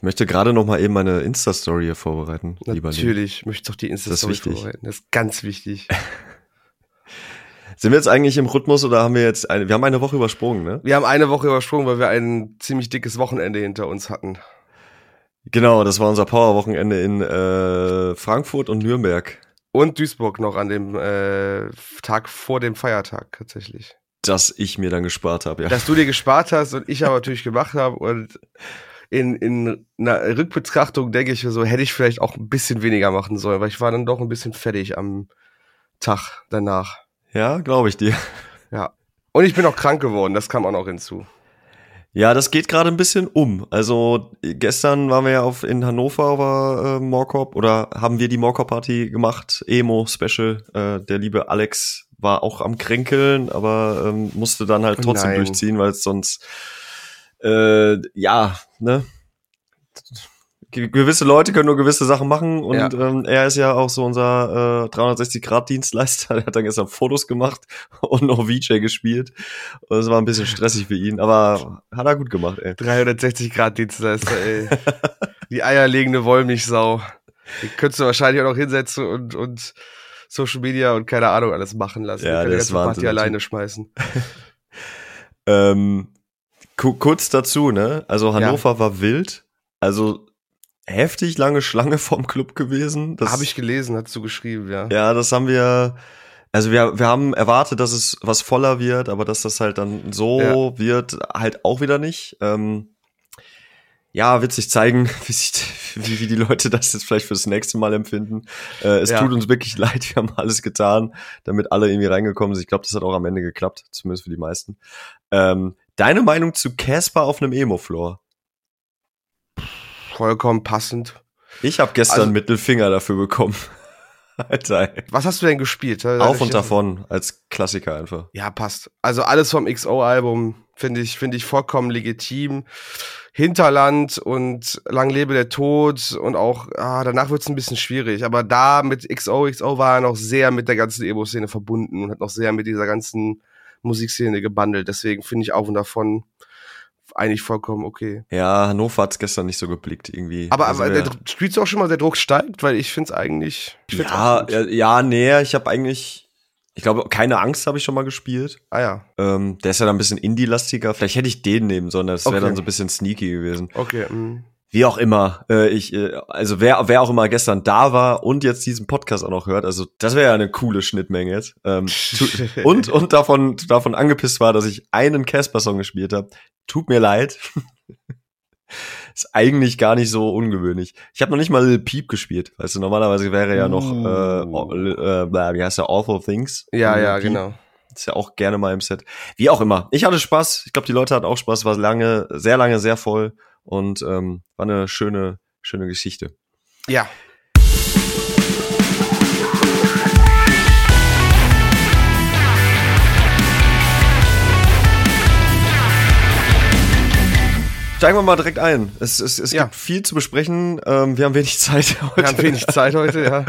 Ich möchte gerade noch mal eben meine Insta-Story hier vorbereiten. Natürlich, möchte doch die Insta-Story vorbereiten. Das ist ganz wichtig. Sind wir jetzt eigentlich im Rhythmus oder haben wir jetzt eine, wir haben eine Woche übersprungen, ne? Wir haben eine Woche übersprungen, weil wir ein ziemlich dickes Wochenende hinter uns hatten. Genau, das war unser Power-Wochenende in äh, Frankfurt und Nürnberg. Und Duisburg noch an dem äh, Tag vor dem Feiertag tatsächlich. Dass ich mir dann gespart habe, ja. Dass du dir gespart hast und ich aber natürlich gemacht habe und in, in einer Rückbetrachtung denke ich mir so, hätte ich vielleicht auch ein bisschen weniger machen sollen, weil ich war dann doch ein bisschen fertig am Tag danach. Ja, glaube ich dir. Ja. Und ich bin auch krank geworden, das kam auch noch hinzu. Ja, das geht gerade ein bisschen um. Also gestern waren wir ja auf in Hannover war äh, Morkop oder haben wir die Morkop Party gemacht, Emo Special. Äh, der liebe Alex war auch am kränkeln, aber ähm, musste dann halt trotzdem Nein. durchziehen, weil es sonst äh, ja, ne, gewisse Leute können nur gewisse Sachen machen und ja. ähm, er ist ja auch so unser äh, 360-Grad-Dienstleister. Der hat dann gestern Fotos gemacht und noch VJ gespielt. Und es war ein bisschen stressig für ihn, aber hat er gut gemacht, ey. 360-Grad-Dienstleister, ey. Die eierlegende Wollmilchsau. Die könntest du wahrscheinlich auch noch hinsetzen und, und Social Media und keine Ahnung alles machen lassen. Ja, das war die alleine schmeißen. ähm, kurz dazu, ne? Also Hannover ja. war wild. Also heftig lange Schlange vorm Club gewesen. Habe ich gelesen, hast du geschrieben, ja. Ja, das haben wir. Also wir, wir haben erwartet, dass es was voller wird, aber dass das halt dann so ja. wird, halt auch wieder nicht. Ähm, ja, wird sich zeigen, wie, sich, wie, wie die Leute das jetzt vielleicht fürs nächste Mal empfinden. Äh, es ja. tut uns wirklich leid, wir haben alles getan, damit alle irgendwie reingekommen sind. Ich glaube, das hat auch am Ende geklappt, zumindest für die meisten. Ähm, deine Meinung zu Casper auf einem Emo-Floor? vollkommen passend. Ich habe gestern also, Mittelfinger dafür bekommen. Alter. Was hast du denn gespielt? Auf und davon, als Klassiker einfach. Ja, passt. Also alles vom XO-Album finde ich, finde ich vollkommen legitim. Hinterland und Lang lebe der Tod und auch, ah, danach wird es ein bisschen schwierig. Aber da mit XO, XO war er noch sehr mit der ganzen Emo-Szene verbunden und hat noch sehr mit dieser ganzen Musikszene gebundelt. Deswegen finde ich auf und davon eigentlich vollkommen okay. Ja, Hannover hat's gestern nicht so geblickt irgendwie. Aber, also, aber der, spielst du auch schon mal, der Druck steigt? Weil ich finde es eigentlich. Ich ja, ja, ja, nee, ich habe eigentlich. Ich glaube, keine Angst habe ich schon mal gespielt. Ah ja. Ähm, der ist ja dann ein bisschen Indie-lastiger. Vielleicht hätte ich den nehmen sollen, das wäre okay. dann so ein bisschen sneaky gewesen. Okay. Mh. Wie auch immer, äh, ich, äh, also wer, wer auch immer gestern da war und jetzt diesen Podcast auch noch hört, also das wäre ja eine coole Schnittmenge jetzt. Ähm, und und davon davon angepisst war, dass ich einen Casper-Song gespielt habe. Tut mir leid. ist eigentlich gar nicht so ungewöhnlich. Ich habe noch nicht mal Lil Peep gespielt. Weißt du, normalerweise wäre ja noch, äh, äh, wie heißt der, Awful Things. Ja, ja, Peep. genau. Ist ja auch gerne mal im Set. Wie auch immer. Ich hatte Spaß. Ich glaube, die Leute hatten auch Spaß. War lange, sehr lange, sehr voll und ähm, war eine schöne, schöne Geschichte. Ja. Steigen wir mal direkt ein. Es, es, es ja. gibt viel zu besprechen. Ähm, wir haben wenig Zeit heute. Wir haben wenig Zeit heute, ja.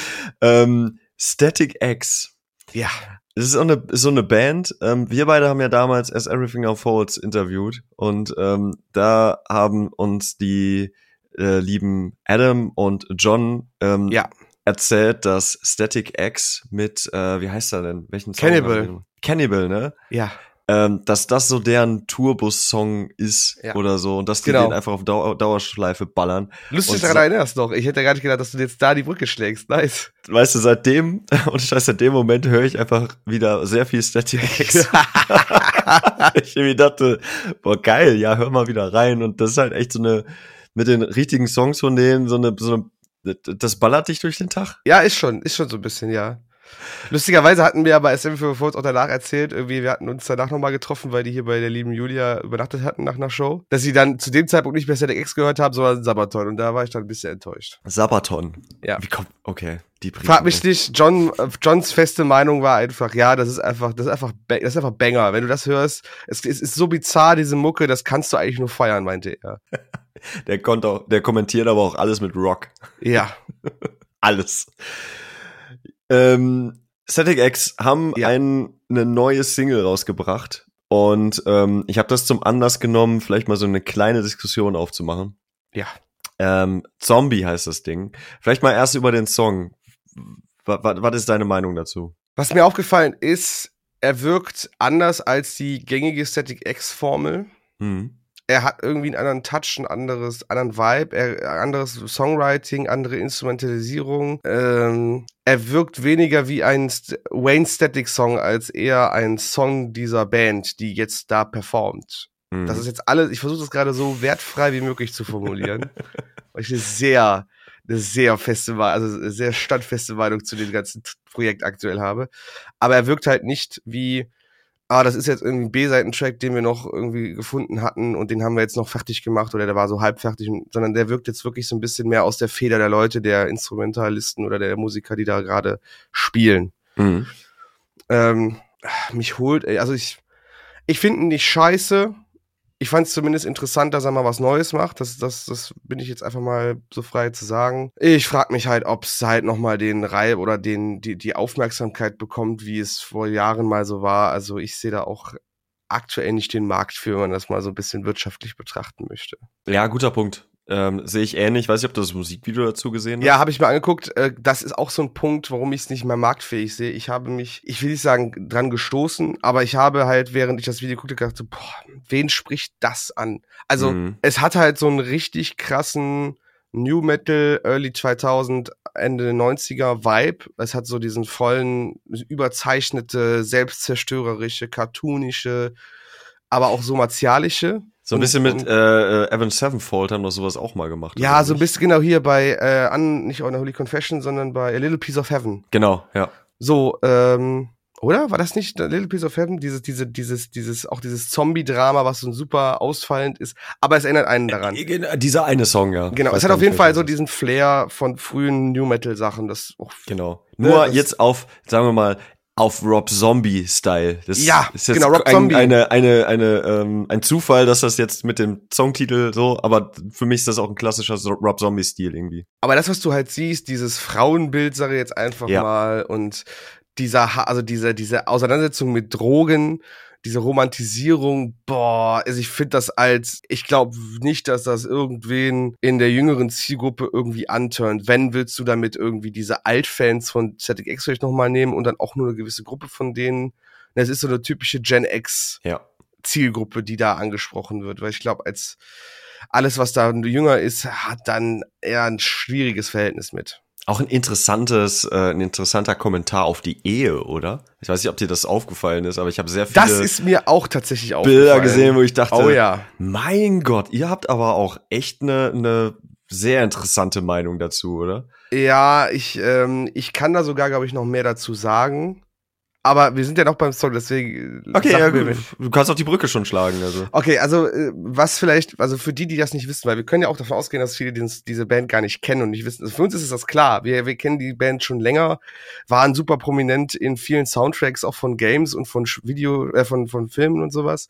ähm, Static X. Ja. Es ist so eine, so eine Band. Ähm, wir beide haben ja damals As Everything Unfolds interviewt und ähm, da haben uns die äh, lieben Adam und John ähm, ja. erzählt, dass Static X mit, äh, wie heißt er denn? Welchen Song Cannibal. Cannibal, ne? Ja ähm, dass das so deren Tourbus-Song ist ja. oder so und dass die genau. den einfach auf Dauer Dauerschleife ballern. Lustig daran erinnerst noch. Ich hätte gar nicht gedacht, dass du jetzt da die Brücke schlägst. Nice. Weißt du, seitdem, und ich weiß, seit dem Moment höre ich einfach wieder sehr viel Static X. ich irgendwie dachte, boah, geil, ja, hör mal wieder rein. Und das ist halt echt so eine, mit den richtigen Songs von denen, so eine, so eine das ballert dich durch den Tag? Ja, ist schon, ist schon so ein bisschen, ja. Lustigerweise hatten wir aber SM für uns auch danach erzählt, irgendwie, wir hatten uns danach nochmal getroffen, weil die hier bei der lieben Julia übernachtet hatten nach einer Show, dass sie dann zu dem Zeitpunkt nicht mehr Static X gehört haben, sondern Sabaton. Und da war ich dann ein bisschen enttäuscht. Sabaton? Ja. Wie kommt, okay. Die Frag mich nicht, John, Johns feste Meinung war einfach, ja, das ist einfach, das ist einfach, das ist einfach Banger. Wenn du das hörst, es, es ist so bizarr, diese Mucke, das kannst du eigentlich nur feiern, meinte er. der konnte auch, der kommentiert aber auch alles mit Rock. Ja. alles. Ähm, Static X haben ja. ein, eine neue Single rausgebracht und ähm, ich habe das zum Anlass genommen, vielleicht mal so eine kleine Diskussion aufzumachen. Ja. Ähm, Zombie heißt das Ding. Vielleicht mal erst über den Song. Was, was ist deine Meinung dazu? Was mir aufgefallen ist, er wirkt anders als die gängige Static X-Formel. Mhm. Er hat irgendwie einen anderen Touch, ein anderes, anderen Vibe, er, anderes Songwriting, andere Instrumentalisierung. Ähm, er wirkt weniger wie ein St Wayne Static Song als eher ein Song dieser Band, die jetzt da performt. Mhm. Das ist jetzt alles, ich versuche das gerade so wertfrei wie möglich zu formulieren, weil ich eine sehr, eine sehr feste, also sehr standfeste Meinung zu dem ganzen Projekt aktuell habe. Aber er wirkt halt nicht wie, ah, das ist jetzt irgendwie ein B-Seiten-Track, den wir noch irgendwie gefunden hatten und den haben wir jetzt noch fertig gemacht oder der war so halb fertig, sondern der wirkt jetzt wirklich so ein bisschen mehr aus der Feder der Leute, der Instrumentalisten oder der Musiker, die da gerade spielen. Mhm. Ähm, mich holt, also ich, ich finde ihn nicht scheiße, ich fand es zumindest interessant, dass er mal was Neues macht. Das, das, das bin ich jetzt einfach mal so frei zu sagen. Ich frage mich halt, ob es halt nochmal den Reib oder den, die, die Aufmerksamkeit bekommt, wie es vor Jahren mal so war. Also ich sehe da auch aktuell nicht den Markt für, wenn man das mal so ein bisschen wirtschaftlich betrachten möchte. Ja, guter Punkt. Ähm, Sehe ich ähnlich. Weiß ich, ob du das Musikvideo dazu gesehen hast. Ja, habe ich mir angeguckt. Äh, das ist auch so ein Punkt, warum ich es nicht mehr marktfähig sehe. Ich habe mich, ich will nicht sagen, dran gestoßen, aber ich habe halt, während ich das Video guckte, gedacht, so, boah, wen spricht das an? Also, Mhm. es hat halt so einen richtig krassen New Metal, Early 2000, Ende 90er Vibe. Es hat so diesen vollen, überzeichnete, selbstzerstörerische, cartoonische, aber auch so martialische. So ein bisschen mit äh, äh, Evan Sevenfold haben doch sowas auch mal gemacht. Ja, so ein bisschen genau hier bei, äh, an, nicht Unholy Confession, sondern bei A Little Piece of Heaven. Genau, ja. So, ähm, oder? War das nicht A Little Piece of Heaven? Dieses, diese, dieses, dieses, auch dieses Zombie-Drama, was so super ausfallend ist. Aber es erinnert einen daran. Äh, Dieser eine Song, ja. Genau, es hat auf jeden Fall so diesen Flair von frühen New Metal Sachen. Das auch Genau. Nur das- jetzt auf, sagen wir mal, auf Rob Zombie-Style. Das Ja, ist jetzt genau, Rob ein, Zombie. eine, eine, eine, ähm, ein Zufall, dass das jetzt mit dem Songtitel so, aber für mich ist das auch ein klassischer Rob Zombie-Stil irgendwie. Aber das, was du halt siehst, dieses Frauenbild, sage ich jetzt einfach Ja. mal, und dieser, also diese, diese Auseinandersetzung mit Drogen, diese Romantisierung, boah, also ich finde das als, ich glaube nicht, dass das irgendwen in der jüngeren Zielgruppe irgendwie anturnt. Wenn willst du damit irgendwie diese Altfans von Static X vielleicht nochmal nehmen und dann auch nur eine gewisse Gruppe von denen. Das ist so eine typische Gen X Ja. Zielgruppe, die da angesprochen wird, weil ich glaube, als alles, was da jünger ist, hat dann eher ein schwieriges Verhältnis mit. Auch ein interessantes, äh, ein interessanter Kommentar auf die Ehe, oder? Ich weiß nicht, ob dir das aufgefallen ist, aber ich habe sehr viele Das ist mir auch tatsächlich Bilder aufgefallen. gesehen, wo ich dachte, Oh ja. mein Gott, ihr habt aber auch echt eine, eine sehr interessante Meinung dazu, oder? Ja, ich, ähm, ich kann da sogar, glaube ich, noch mehr dazu sagen. Aber wir sind ja noch beim Song, deswegen. äh, Okay, ja, mir, gut. Du kannst auch die Brücke schon schlagen, also. Okay, also äh, was vielleicht, also für die, die das nicht wissen, weil wir können ja auch davon ausgehen, dass viele die, diese Band gar nicht kennen und nicht wissen. Also für uns ist es das klar. Wir, wir kennen die Band schon länger, waren super prominent in vielen Soundtracks, auch von Games und von Video, äh, von, von Filmen und sowas.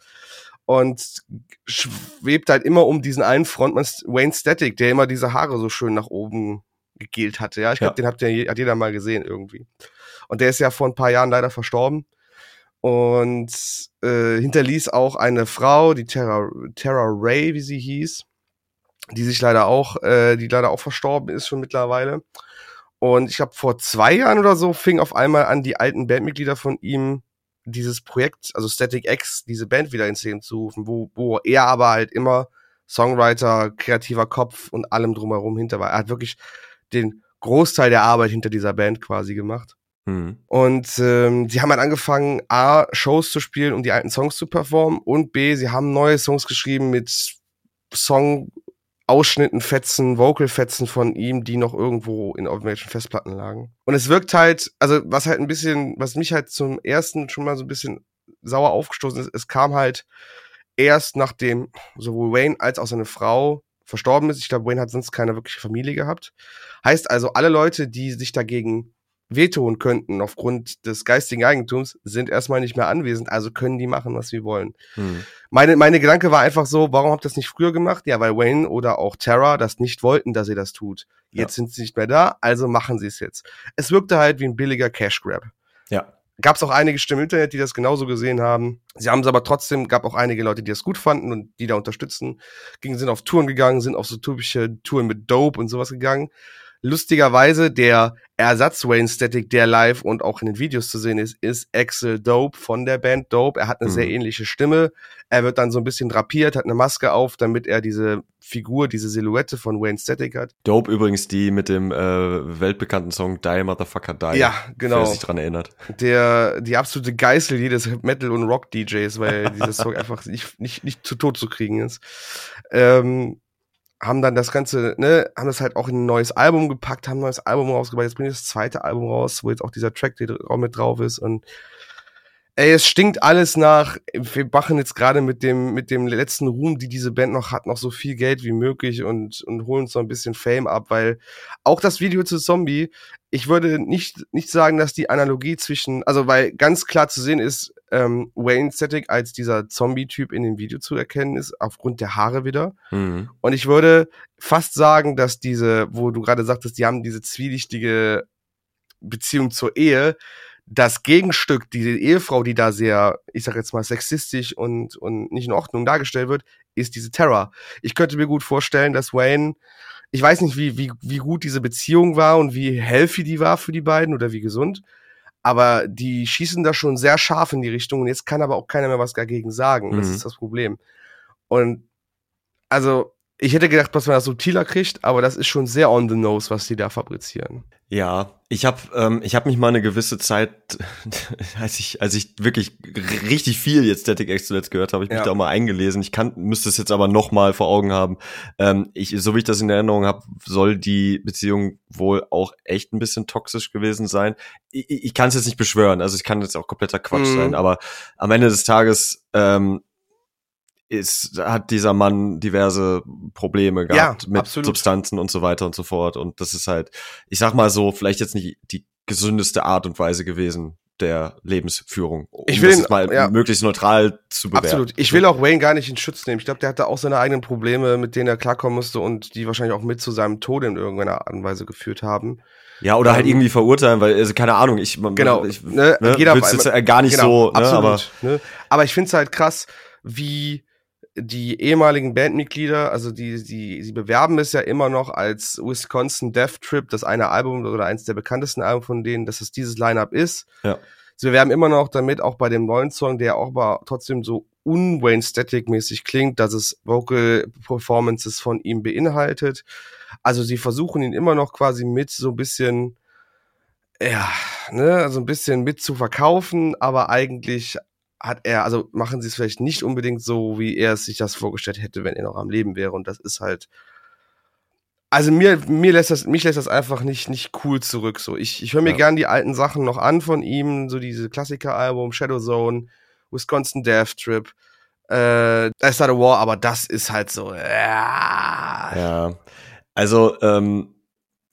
Und schwebt halt immer um diesen einen Frontmann Wayne Static, der immer diese Haare so schön nach oben gegelt hatte. Ja, ich glaube, Ja. den habt ihr, hat jeder mal gesehen irgendwie. Und der ist ja vor ein paar Jahren leider verstorben und äh, hinterließ auch eine Frau, die Terra, Terra Ray, wie sie hieß, die sich leider auch, äh, die leider auch verstorben ist schon mittlerweile. Und ich glaube, vor zwei Jahren oder so fing auf einmal an, die alten Bandmitglieder von ihm dieses Projekt, also Static X, diese Band wieder ins Leben zu rufen, wo, wo er aber halt immer Songwriter, kreativer Kopf und allem drumherum hinter war. Er hat wirklich den Großteil der Arbeit hinter dieser Band quasi gemacht. Hm. Und ähm, sie haben halt angefangen, A, Shows zu spielen, um die alten Songs zu performen und B, sie haben neue Songs geschrieben mit Song-Ausschnitten, Fetzen, Vocal-Fetzen von ihm, die noch irgendwo in irgendwelchen Festplatten lagen. Und es wirkt halt, also was halt ein bisschen, was mich halt zum ersten schon mal so ein bisschen sauer aufgestoßen ist, es kam halt erst nachdem sowohl Wayne als auch seine Frau verstorben ist. Ich glaube, Wayne hat sonst keine wirkliche Familie gehabt. Heißt also, alle Leute, die sich dagegen wehtun könnten aufgrund des geistigen Eigentums, sind erstmal nicht mehr anwesend, also können die machen, was sie wollen. Hm. Meine, meine Gedanke war einfach so, warum habt ihr das nicht früher gemacht? Ja, weil Wayne oder auch Terra das nicht wollten, dass ihr das tut. Jetzt sind sie nicht mehr da, also machen sie es jetzt. Es wirkte halt wie ein billiger Cash Grab. Ja. gab es auch einige Stimmen im Internet, die das genauso gesehen haben. Sie haben es aber trotzdem, gab auch einige Leute, die das gut fanden und die da unterstützen. Gingen, sind auf Touren gegangen, sind auf so typische Touren mit Dope und sowas gegangen. Lustigerweise, der Ersatz Wayne Static, der live und auch in den Videos zu sehen ist, ist Axel Dope von der Band Dope. Er hat eine mhm. sehr ähnliche Stimme. Er wird dann so ein bisschen drapiert, hat eine Maske auf, damit er diese Figur, diese Silhouette von Wayne Static hat. Dope übrigens die mit dem äh, weltbekannten Song Die Motherfucker Die. Ja, genau. Wer sich dran erinnert. Der, die absolute Geißel jedes Metal- und Rock-DJs, weil dieser Song einfach nicht, nicht, nicht zu tot zu kriegen ist. Ähm, haben dann das Ganze, ne, haben das halt auch in ein neues Album gepackt, haben ein neues Album rausgebracht. Jetzt bringt das zweite Album raus, wo jetzt auch dieser Track mit drauf ist und ey, es stinkt alles nach. Wir machen jetzt gerade mit dem, mit dem letzten Ruhm, die diese Band noch hat, noch so viel Geld wie möglich und, und holen so ein bisschen Fame ab, weil auch das Video zu Zombie, ich würde nicht, nicht sagen, dass die Analogie zwischen, also weil ganz klar zu sehen ist, ähm, Wayne Static als dieser Zombie-Typ in dem Video zu erkennen ist, aufgrund der Haare wieder. Mhm. Und ich würde fast sagen, dass diese, wo du gerade sagtest, die haben diese zwielichtige Beziehung zur Ehe, das Gegenstück, die Ehefrau, die da sehr, ich sag jetzt mal, sexistisch und, und nicht in Ordnung dargestellt wird, ist diese Terra. Ich könnte mir gut vorstellen, dass Wayne, ich weiß nicht, wie, wie, wie gut diese Beziehung war und wie healthy die war für die beiden oder wie gesund, aber die schießen da schon sehr scharf in die Richtung und jetzt kann aber auch keiner mehr was dagegen sagen. Mhm. Das ist das Problem. Und also, ich hätte gedacht, dass man das subtiler kriegt, aber das ist schon sehr on the nose, was die da fabrizieren. Ja, ich habe ähm, ich hab mich mal eine gewisse Zeit, als ich als ich wirklich richtig viel jetzt Static X zuletzt gehört habe, ich mich ja. da auch mal eingelesen. Ich kann müsste es jetzt aber noch mal vor Augen haben. Ähm, ich so wie ich das in Erinnerung habe, soll die Beziehung wohl auch echt ein bisschen toxisch gewesen sein. Ich, ich kann es jetzt nicht beschwören, also ich kann jetzt auch kompletter Quatsch mhm. sein, aber am Ende des Tages ähm, ist, hat dieser Mann diverse Probleme gehabt ja, mit absolut. Substanzen und so weiter und so fort. Und das ist halt, ich sag mal so, vielleicht jetzt nicht die gesündeste Art und Weise gewesen der Lebensführung. Um ich will das mal ja, möglichst neutral zu bewerten. Absolut. Ich will auch Wayne gar nicht in Schutz nehmen. Ich glaube, der hatte auch seine eigenen Probleme, mit denen er klarkommen musste und die wahrscheinlich auch mit zu seinem Tod in irgendeiner Art und Weise geführt haben. Ja, oder halt ähm, halt irgendwie verurteilen, weil, also keine Ahnung, ich, genau, ich ne, ne, jeder, jetzt gar nicht genau, so, ne, absolut, aber, ne? aber ich finde es halt krass, wie die ehemaligen Bandmitglieder, also die, die, sie bewerben es ja immer noch als Wisconsin Death Trip, das eine Album oder eins der bekanntesten Alben von denen, dass es dieses Line-Up ist. Ja. Sie bewerben immer noch damit, auch bei dem neuen Song, der auch aber trotzdem so un-Wayne Static-mäßig klingt, dass es Vocal Performances von ihm beinhaltet. Also sie versuchen ihn immer noch quasi mit so ein bisschen, ja, ne, also ein bisschen mit zu verkaufen, aber eigentlich hat er, also machen sie es vielleicht nicht unbedingt so, wie er sich das vorgestellt hätte, wenn er noch am Leben wäre. Und das ist halt. Also mir, mir lässt das, mich lässt das einfach nicht, nicht cool zurück. So, ich, ich höre mir ja. gern die alten Sachen noch an von ihm, so diese Klassiker-Album, Shadow Zone, Wisconsin Death Trip, äh, I Start a War, aber das ist halt so. Äh, ja. Also, ähm,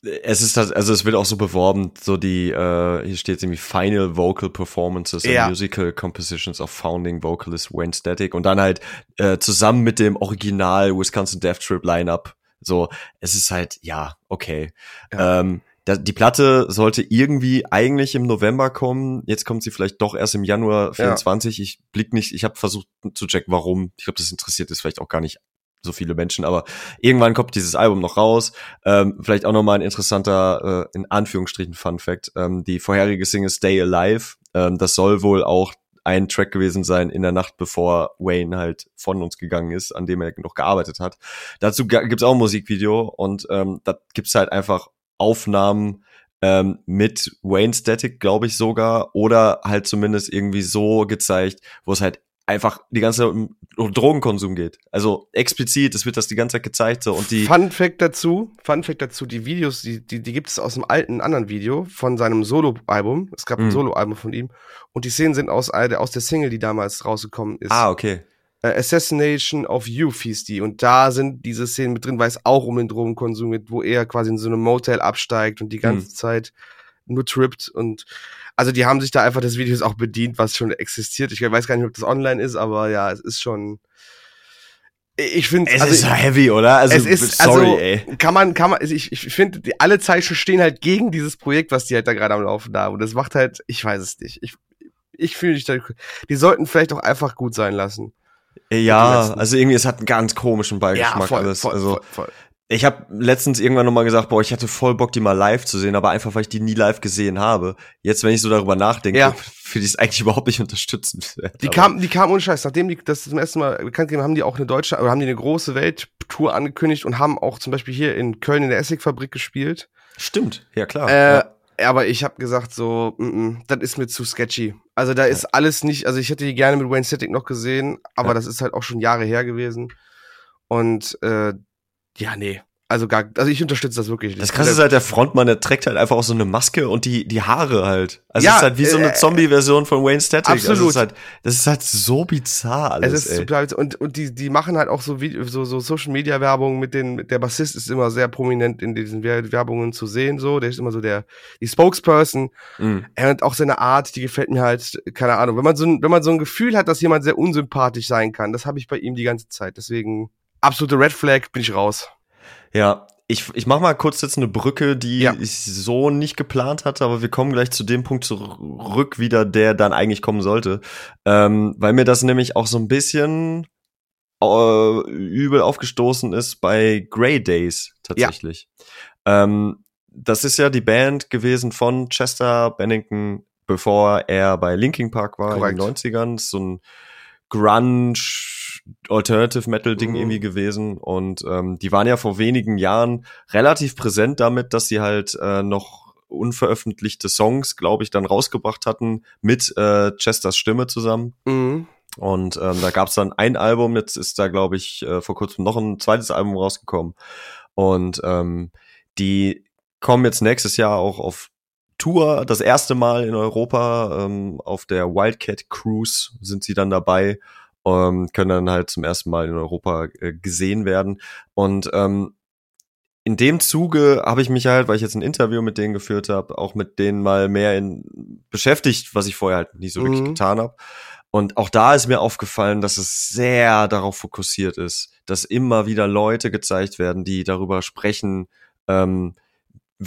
es ist das, also es wird auch so beworben, so die, äh, hier steht irgendwie Final Vocal Performances and Musical Compositions of Founding Vocalist Wayne Static und dann halt äh, zusammen mit dem Original Wisconsin Death Trip Lineup. So, es ist halt, ja, okay. Ja. Ähm, da, die Platte sollte irgendwie eigentlich im November kommen. Jetzt kommt sie vielleicht doch erst im Januar 24. Ja. Ich blick nicht, ich habe versucht zu checken, warum. Ich glaube, das interessiert ist vielleicht auch gar nicht so viele Menschen, aber irgendwann kommt dieses Album noch raus. Ähm, vielleicht auch nochmal ein interessanter, äh, in Anführungsstrichen, Fun Fact. Ähm, die vorherige Single Stay Alive, ähm, das soll wohl auch ein Track gewesen sein in der Nacht, bevor Wayne halt von uns gegangen ist, an dem er noch gearbeitet hat. Dazu gibt's auch ein Musikvideo und ähm, da gibt's halt einfach Aufnahmen ähm, mit Wayne Static, glaube ich sogar, oder halt zumindest irgendwie so gezeigt, wo es halt einfach die ganze um Drogenkonsum geht. Also explizit, es wird das die ganze Zeit gezeigt so und die Fun Fact dazu, Fun Fact dazu, die Videos, die die, die gibt es aus einem alten anderen Video von seinem Solo Album. Es gab ein mhm. Solo Album von ihm und die Szenen sind aus aus der Single, die damals rausgekommen ist. Ah, okay. Äh, Assassination of You hieß die und da sind diese Szenen mit drin, weil es auch um den Drogenkonsum geht, wo er quasi in so einem Motel absteigt und die ganze mhm. Zeit nur trippt und also die haben sich da einfach des Videos auch bedient, was schon existiert. Ich weiß gar nicht, ob das online ist, aber ja, es ist schon. Ich finde es also, ist heavy, oder? Also es ist sorry, also, ey. Kann man, kann man. Also ich, ich finde, alle Zeichen stehen halt gegen dieses Projekt, was die halt da gerade am Laufen haben. Und das macht halt, ich weiß es nicht. Ich, ich fühle dich da, die sollten vielleicht auch einfach gut sein lassen. Ja, also irgendwie, es hat einen ganz komischen Beigeschmack ja, voll, alles. Voll, also, voll, ich habe letztens irgendwann nochmal gesagt, boah, ich hatte voll Bock, die mal live zu sehen, aber einfach, weil ich die nie live gesehen habe. Jetzt, wenn ich so darüber nachdenke, ja. finde ich es eigentlich überhaupt nicht unterstützend. Die kam, die kam ohne Scheiß. Nachdem die das zum ersten Mal bekannt gegeben haben, die auch eine deutsche, oder haben die eine große Welttour angekündigt und haben auch zum Beispiel hier in Köln in der Essigfabrik gespielt. Stimmt, ja klar. Äh, ja. Aber ich habe gesagt, so, mm -mm, das ist mir zu sketchy. Also da ist alles nicht, also ich hätte die gerne mit Wayne Static noch gesehen, aber ja. das ist halt auch schon Jahre her gewesen. Und äh, ja, nee, also gar, also ich unterstütze das wirklich. Das krasse ist halt der Frontmann, der trägt halt einfach auch so eine Maske und die, die Haare halt. Also ja, es ist halt wie so eine äh, Zombie-Version von Wayne Static. Also absolut. Also ist halt, das ist halt so bizarr alles. Es ist ey. Total, und, und die, die machen halt auch so, Video, so, so Social Media Werbung mit den, der Bassist ist immer sehr prominent in diesen Werbungen zu sehen, so. Der ist immer so der, die Spokesperson. Mhm. Und auch seine Art, die gefällt mir halt, keine Ahnung. Wenn man so ein, wenn man so ein Gefühl hat, dass jemand sehr unsympathisch sein kann, das habe ich bei ihm die ganze Zeit. Deswegen, absolute Red Flag, bin ich raus. Ja, ich, ich mach mal kurz jetzt eine Brücke, die ja. ich so nicht geplant hatte, aber wir kommen gleich zu dem Punkt zurück wieder, der dann eigentlich kommen sollte. Ähm, weil mir das nämlich auch so ein bisschen äh, übel aufgestoßen ist bei Grey Days tatsächlich. Ja. Ähm, das ist ja die Band gewesen von Chester Bennington, bevor er bei Linkin Park war Korrekt. in den 90ern. So ein Grunge Alternative Metal Ding mhm. irgendwie gewesen und ähm, die waren ja vor wenigen Jahren relativ präsent damit, dass sie halt äh, noch unveröffentlichte Songs, glaube ich, dann rausgebracht hatten mit äh, Chesters Stimme zusammen. Mhm. Und ähm, da gab es dann ein Album, jetzt ist da, glaube ich, äh, vor kurzem noch ein zweites Album rausgekommen. Und ähm, die kommen jetzt nächstes Jahr auch auf Tour, das erste Mal in Europa, ähm, auf der Wildcat Cruise sind sie dann dabei ähm, können dann halt zum ersten Mal in Europa äh, gesehen werden. Und ähm, in dem Zuge habe ich mich halt, weil ich jetzt ein Interview mit denen geführt habe, auch mit denen mal mehr in, beschäftigt, was ich vorher halt nicht so mhm. wirklich getan habe. Und auch da ist mir aufgefallen, dass es sehr darauf fokussiert ist, dass immer wieder Leute gezeigt werden, die darüber sprechen, ähm,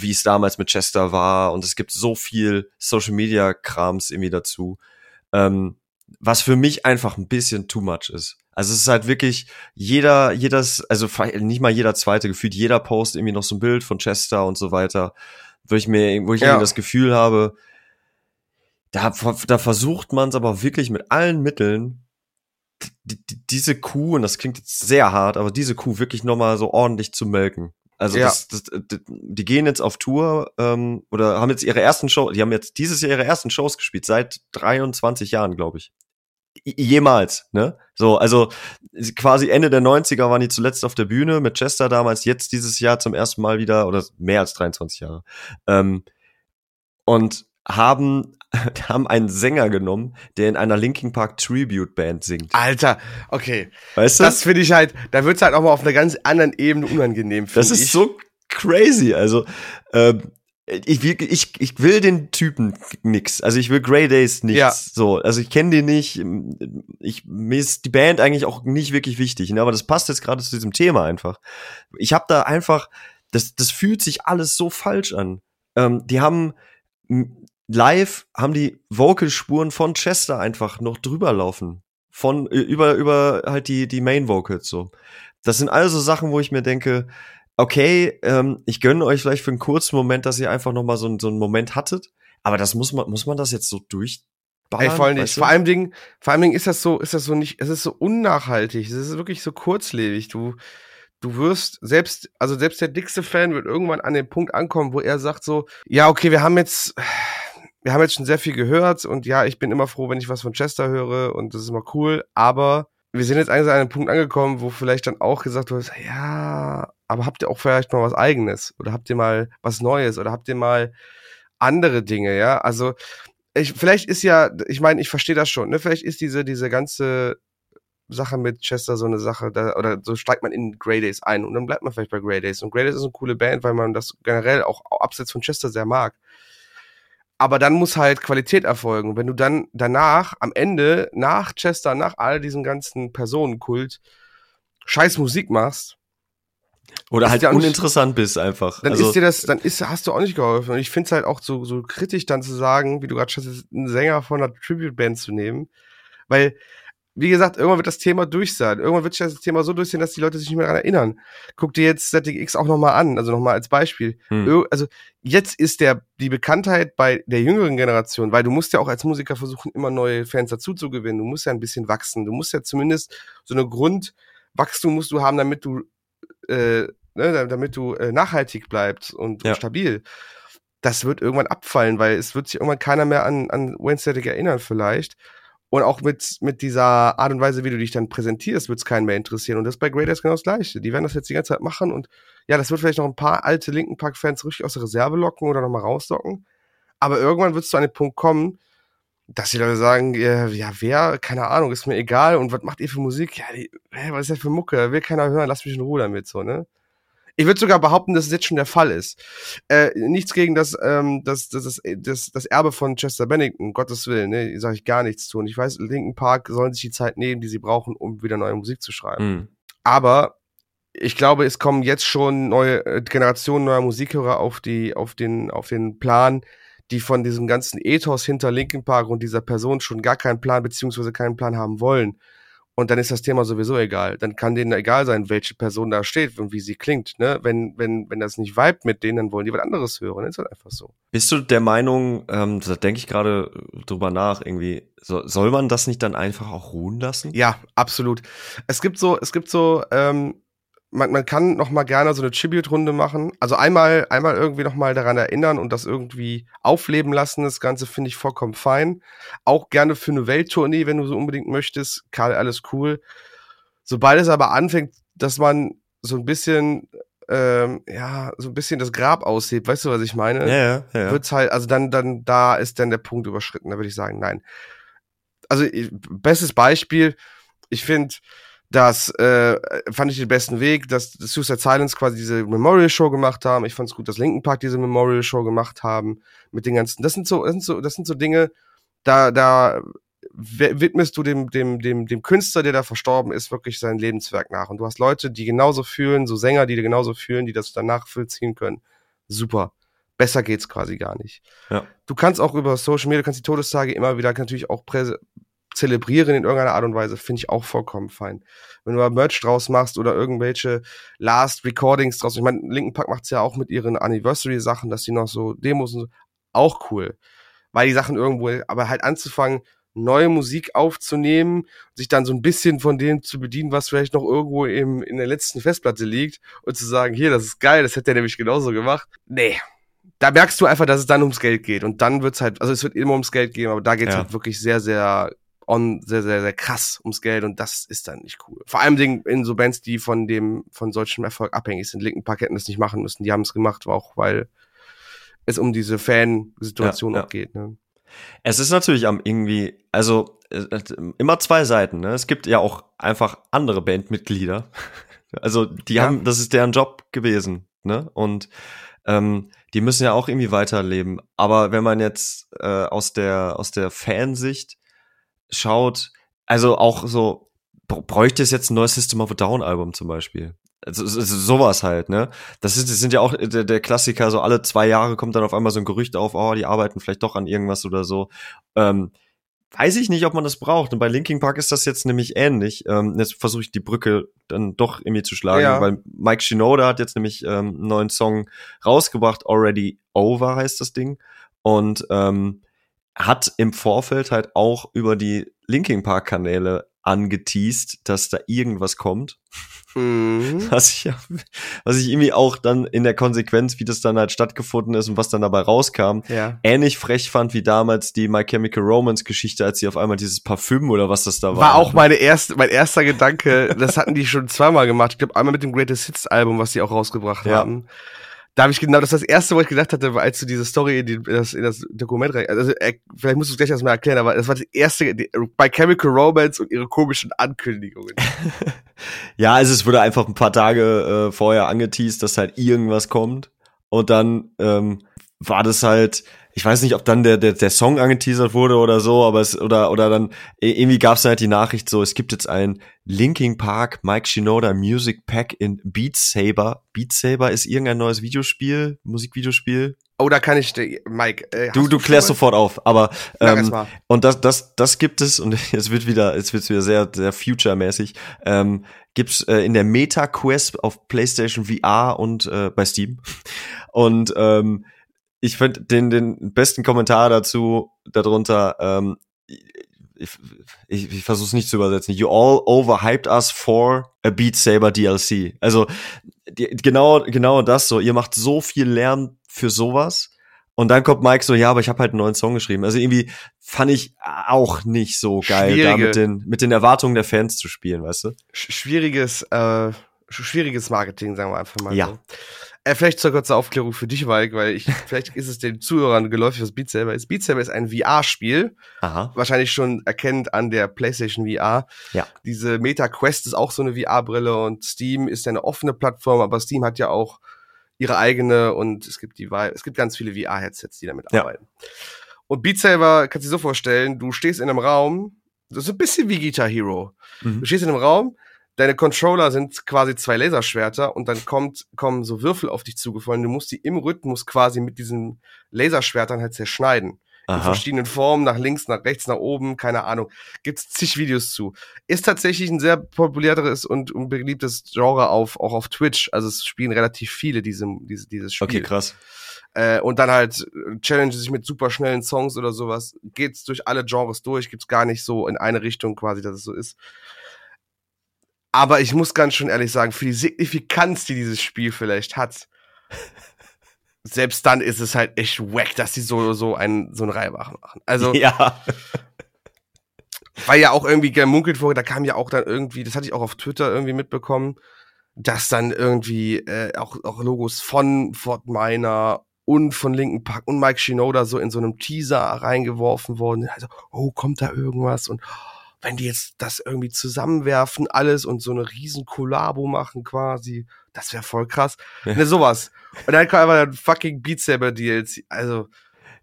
wie es damals mit Chester war. Und es gibt so viel Social Media Krams irgendwie dazu. Ähm, was für mich einfach ein bisschen too much ist. Also es ist halt wirklich jeder, jedes, also nicht mal jeder zweite, gefühlt jeder Post irgendwie noch so ein Bild von Chester und so weiter, wo ich mir, wo ich ja. irgendwie das Gefühl habe, da, da versucht man es aber wirklich mit allen Mitteln, die, die, diese Kuh, und das klingt jetzt sehr hart, aber diese Kuh wirklich nochmal so ordentlich zu melken. Also ja. das, das, die gehen jetzt auf Tour ähm, oder haben jetzt ihre ersten Show, die haben jetzt dieses Jahr ihre ersten Shows gespielt, seit 23 Jahren, glaube ich. Jemals, ne? So, also quasi Ende der 90er waren die zuletzt auf der Bühne mit Chester damals, jetzt dieses Jahr zum ersten Mal wieder, oder mehr als 23 Jahre. Ähm, und haben haben einen Sänger genommen, der in einer Linkin Park Tribute Band singt. Alter, okay. Weißt du? Das finde ich halt, da wird's halt auch mal auf einer ganz anderen Ebene unangenehm. Das ist ich. so crazy. Also, ähm, ich, ich, ich will den Typen nix. Also ich will Grey Days nichts. Ja. So, also ich kenne den nicht. Ich, mir ist die Band eigentlich auch nicht wirklich wichtig. Ne? Aber das passt jetzt gerade zu diesem Thema einfach. Ich habe da einfach, das, das fühlt sich alles so falsch an. Ähm, die haben live haben die Vocalspuren von Chester einfach noch drüber laufen. Von, über, über halt die, die Main Vocals so. Das sind also Sachen, wo ich mir denke, okay, ähm, ich gönne euch vielleicht für einen kurzen Moment, dass ihr einfach noch mal so, so einen Moment hattet. Aber das muss man, muss man das jetzt so durch, Ey, vor, allem, vor allem Dingen, vor allem Dingen ist das so, ist das so nicht, es ist so unnachhaltig, es ist wirklich so kurzlebig. Du, du wirst selbst, also selbst der dickste Fan wird irgendwann an den Punkt ankommen, wo er sagt so, ja, okay, wir haben jetzt, wir haben jetzt schon sehr viel gehört und ja, ich bin immer froh, wenn ich was von Chester höre und das ist immer cool, aber wir sind jetzt eigentlich an einem Punkt angekommen, wo vielleicht dann auch gesagt wird, ja, aber habt ihr auch vielleicht mal was eigenes oder habt ihr mal was Neues oder habt ihr mal andere Dinge, ja? Also ich, vielleicht ist ja, ich meine, ich verstehe das schon, ne? Vielleicht ist diese diese ganze Sache mit Chester so eine Sache, da, oder so steigt man in Grey Days ein und dann bleibt man vielleicht bei Grey Days. Und Grey Days ist eine coole Band, weil man das generell auch abseits von Chester sehr mag. Aber dann muss halt Qualität erfolgen. Wenn du dann danach, am Ende, nach Chester, nach all diesem ganzen Personenkult, scheiß Musik machst, Oder halt uninteressant bist einfach. Dann also, ist dir das, dann ist, hast du auch nicht geholfen. Und ich finde es halt auch so, so kritisch dann zu sagen, wie du gerade schon einen Sänger von einer Tribute-Band zu nehmen. Weil wie gesagt, irgendwann wird das Thema durch sein. Irgendwann wird sich das Thema so durchsehen, dass die Leute sich nicht mehr daran erinnern. Guck dir jetzt ZDX auch nochmal an, also nochmal als Beispiel. Hm. Also jetzt ist der, die Bekanntheit bei der jüngeren Generation, weil du musst ja auch als Musiker versuchen, immer neue Fans dazu zu gewinnen. Du musst ja ein bisschen wachsen. Du musst ja zumindest so eine Grundwachstum musst du haben, damit du, äh, ne, damit du äh, nachhaltig bleibst und, ja. und stabil das wird irgendwann abfallen, weil es wird sich irgendwann keiner mehr an, an Wayne Static erinnern vielleicht. Und auch mit, mit dieser Art und Weise, wie du dich dann präsentierst, wird es keinen mehr interessieren. Und das ist bei Graders genau das Gleiche. Die werden das jetzt die ganze Zeit machen und ja, das wird vielleicht noch ein paar alte Linken Park-Fans richtig aus der Reserve locken oder nochmal rauslocken. Aber irgendwann wird es zu einem Punkt kommen, dass die Leute sagen, ja, ja, wer, keine Ahnung, ist mir egal und was macht ihr für Musik? Ja, die, was ist das für Mucke? Will keiner hören, lass mich in Ruhe damit, so, ne? Ich würde sogar behaupten, dass es jetzt schon der Fall ist. Äh, nichts gegen das, ähm, das, das, das, das, das Erbe von Chester Bennington, Gottes Willen, ne, sage ich gar nichts zu. Und ich weiß, Linken Park sollen sich die Zeit nehmen, die sie brauchen, um wieder neue Musik zu schreiben. Mhm. Aber ich glaube, es kommen jetzt schon neue äh, Generationen neuer Musikhörer auf die, auf den, auf den Plan, die von diesem ganzen Ethos hinter Linkin Park und dieser Person schon gar keinen Plan beziehungsweise keinen Plan haben wollen. Und dann ist das Thema sowieso egal. Dann kann denen egal sein, welche Person da steht und wie sie klingt. Ne? Wenn, wenn, wenn das nicht vibet mit denen, dann wollen die was anderes hören. Das ist halt einfach so. Bist du der Meinung, ähm, da denke ich gerade drüber nach, irgendwie, so, soll man das nicht dann einfach auch ruhen lassen? Ja, absolut. Es gibt so, es gibt so, ähm, man, man kann noch mal gerne so eine Tribute-Runde machen. Also einmal, einmal irgendwie noch mal daran erinnern und das irgendwie aufleben lassen. Das Ganze finde ich vollkommen fein. Auch gerne für eine Welttournee, wenn du so unbedingt möchtest. Karl, alles cool. Sobald es aber anfängt, dass man so ein bisschen, ähm, ja, so ein bisschen das Grab aussieht, weißt du, was ich meine? Ja, ja, ja. Wird's halt, also dann, dann, da ist dann der Punkt überschritten. Da würde ich sagen, nein. Also, bestes Beispiel, ich finde, das äh, fand ich den besten Weg, dass Suicide Silence quasi diese Memorial Show gemacht haben. Ich fand es gut, dass Linken Park diese Memorial Show gemacht haben mit den ganzen. Das sind so, das sind so, das sind so Dinge. Da, da widmest du dem, dem, dem, dem Künstler, der da verstorben ist, wirklich sein Lebenswerk nach. Und du hast Leute, die genauso fühlen, so Sänger, die genauso fühlen, die das danach vollziehen können. Super. Besser geht's quasi gar nicht. Ja. Du kannst auch über Social Media, du kannst die Todestage immer wieder natürlich auch zelebrieren in irgendeiner Art und Weise, finde ich auch vollkommen fein. Wenn du mal Merch draus machst oder irgendwelche Last Recordings draus, ich meine, Linken Park macht's ja auch mit ihren Anniversary-Sachen, dass sie noch so Demos und so, auch cool. Weil die Sachen irgendwo, aber halt anzufangen, neue Musik aufzunehmen, sich dann so ein bisschen von dem zu bedienen, was vielleicht noch irgendwo im, in der letzten Festplatte liegt und zu sagen, hier, das ist geil, das hätte er nämlich genauso gemacht. Nee. Da merkst du einfach, dass es dann ums Geld geht. Und dann wird's halt, also es wird immer ums Geld gehen, aber da geht's ja. halt wirklich sehr, sehr on sehr, sehr, sehr krass ums Geld und das ist dann nicht cool. Vor allem in so Bands, die von dem, von solchem Erfolg abhängig sind. Linken Park hätten das nicht machen müssen. Die haben es gemacht, auch weil es um diese Fan-Situation ja, ja. auch geht. Ne? Es ist natürlich am irgendwie, also immer zwei Seiten. Ne? Es gibt ja auch einfach andere Bandmitglieder. Also die ja. haben, das ist deren Job gewesen. Ne? Und ähm, die müssen ja auch irgendwie weiterleben. Aber wenn man jetzt äh, aus der aus der Fansicht schaut, also auch so, bräuchte es jetzt ein neues System of a Down Album zum Beispiel? Also, sowas halt, ne? Das, ist, das sind ja auch der, der Klassiker, so alle zwei Jahre kommt dann auf einmal so ein Gerücht auf, oh, die arbeiten vielleicht doch an irgendwas oder so. Ähm, weiß ich nicht, ob man das braucht. Und bei Linkin Park ist das jetzt nämlich ähnlich. Ähm, jetzt versuche ich die Brücke dann doch irgendwie zu schlagen, ja. weil Mike Shinoda hat jetzt nämlich ähm, einen neuen Song rausgebracht, Already Over heißt das Ding. Und ähm, hat im Vorfeld halt auch über die Linking Park Kanäle angeteased, dass da irgendwas kommt. Mhm. Was ich, was ich irgendwie auch dann in der Konsequenz, wie das dann halt stattgefunden ist und was dann dabei rauskam, ja. ähnlich frech fand wie damals die My Chemical Romance Geschichte, als sie auf einmal dieses Parfüm oder was das da war. War auch meine erste, mein erster Gedanke, das hatten die schon zweimal gemacht. Ich glaube einmal mit dem Greatest Hits Album, was sie auch rausgebracht ja. haben da habe ich genau, das ist das erste, wo ich gedacht hatte, als du diese Story in, die, das, in das Dokument rein, also äh, vielleicht musst du es gleich erstmal erklären, aber das war das erste, bei Chemical Romance und ihre komischen Ankündigungen. ja, also es wurde einfach ein paar Tage äh, vorher angeteased, dass halt irgendwas kommt und dann ähm, war das halt, ich weiß nicht, ob dann der, der, der Song angeteasert wurde oder so, aber es, oder, oder dann, irgendwie gab es halt die Nachricht so, es gibt jetzt ein Linking Park Mike Shinoda Music Pack in Beat Saber. Beat Saber ist irgendein neues Videospiel, Musikvideospiel. Oh, da kann ich, Mike. Äh, du, du klärst sofort auf, aber ähm, und das, das, das gibt es und jetzt wird wieder, jetzt wird's wieder sehr, sehr future-mäßig. Ähm, gibt's äh, in der Meta Quest auf PlayStation VR und äh, bei Steam und ähm, ich finde den, den besten Kommentar dazu, darunter, ähm, ich, ich, ich versuche es nicht zu übersetzen. You all overhyped us for a Beat Saber DLC. Also die, genau, genau das so. Ihr macht so viel Lärm für sowas. Und dann kommt Mike so, ja, aber ich habe halt einen neuen Song geschrieben. Also irgendwie fand ich auch nicht so geil, Schwierige. da mit den, mit den Erwartungen der Fans zu spielen, weißt du? Schwieriges, äh, schwieriges Marketing, sagen wir einfach mal. Ja. So. Äh, vielleicht zur kurze Aufklärung für dich, Mike, weil ich, vielleicht ist es den Zuhörern geläufig, was Beat Saber ist. Beat Saber ist ein VR-Spiel. Wahrscheinlich schon erkennt an der PlayStation VR. Ja. Diese Meta Quest ist auch so eine VR-Brille und Steam ist ja eine offene Plattform, aber Steam hat ja auch ihre eigene und es gibt die, es gibt ganz viele VR-Headsets, die damit ja. arbeiten. Und Beat Saber kannst du dir so vorstellen, du stehst in einem Raum, das ist ein bisschen wie Guitar Hero. Mhm. Du stehst in einem Raum, deine Controller sind quasi zwei Laserschwerter und dann kommt, kommen so Würfel auf dich zugefallen. Du musst die im Rhythmus quasi mit diesen Laserschwertern halt zerschneiden. Aha. In verschiedenen Formen, nach links, nach rechts, nach oben, keine Ahnung. Gibt's zig Videos zu. Ist tatsächlich ein sehr populäres und, und beliebtes Genre auf, auch auf Twitch. Also es spielen relativ viele diese, diese, dieses Spiel. Okay, krass. Äh, und dann halt äh, challenge sich mit super schnellen Songs oder sowas. Geht's durch alle Genres durch, gibt's gar nicht so in eine Richtung quasi, dass es so ist. Aber ich muss ganz schön ehrlich sagen, für die Signifikanz, die dieses Spiel vielleicht hat, selbst dann ist es halt echt wack, dass sie so, so einen, so einen Reibach machen. Also. Ja. Weil ja auch irgendwie gemunkelt wurde, da kam ja auch dann irgendwie, das hatte ich auch auf Twitter irgendwie mitbekommen, dass dann irgendwie äh, auch, auch Logos von Fort Minor und von Linken Park und Mike Shinoda so in so einem Teaser reingeworfen worden. Also, oh, kommt da irgendwas? Und wenn die jetzt das irgendwie zusammenwerfen, alles und so eine riesen Kollabo machen quasi, das wäre voll krass. Ja. Ne, sowas. Und dann kam einfach ein fucking Beat Saber DLC. Also.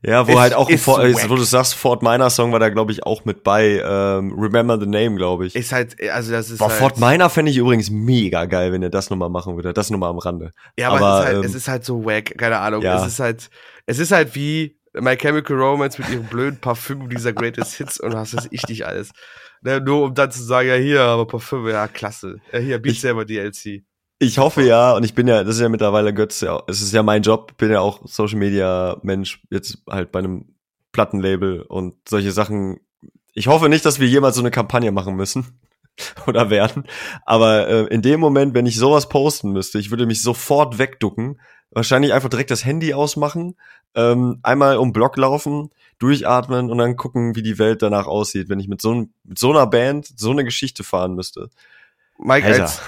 Ja, wo ist, halt auch, ist Fort, wack. wo du sagst, Fort Minor Song war da, glaube ich, auch mit bei. Ähm, Remember the Name, glaube ich. Ist halt, also das ist Boah, halt Fort Minor fände ich übrigens mega geil, wenn er das nochmal machen würde. Das nochmal am Rande. Ja, aber, aber es, ist halt, ähm, es ist halt so wack, keine Ahnung. Ja. Es ist halt, es ist halt wie My Chemical Romance mit ihrem blöden Parfüm dieser Greatest Hits und was weiß ich nicht alles. Ne, nur um dann zu sagen, ja hier, aber Parfüm, ja klasse. Ja hier, Beat Saber DLC. Ich hoffe ja, und ich bin ja, das ist ja mittlerweile Götz, ja, es ist ja mein Job, bin ja auch Social Media Mensch, jetzt halt bei einem Plattenlabel und solche Sachen. Ich hoffe nicht, dass wir jemals so eine Kampagne machen müssen oder werden, aber äh, in dem Moment, wenn ich sowas posten müsste, ich würde mich sofort wegducken, wahrscheinlich einfach direkt das Handy ausmachen, ähm, einmal um Block laufen, durchatmen und dann gucken, wie die Welt danach aussieht, wenn ich mit so, mit so einer Band so eine Geschichte fahren müsste. Mike, Alter. als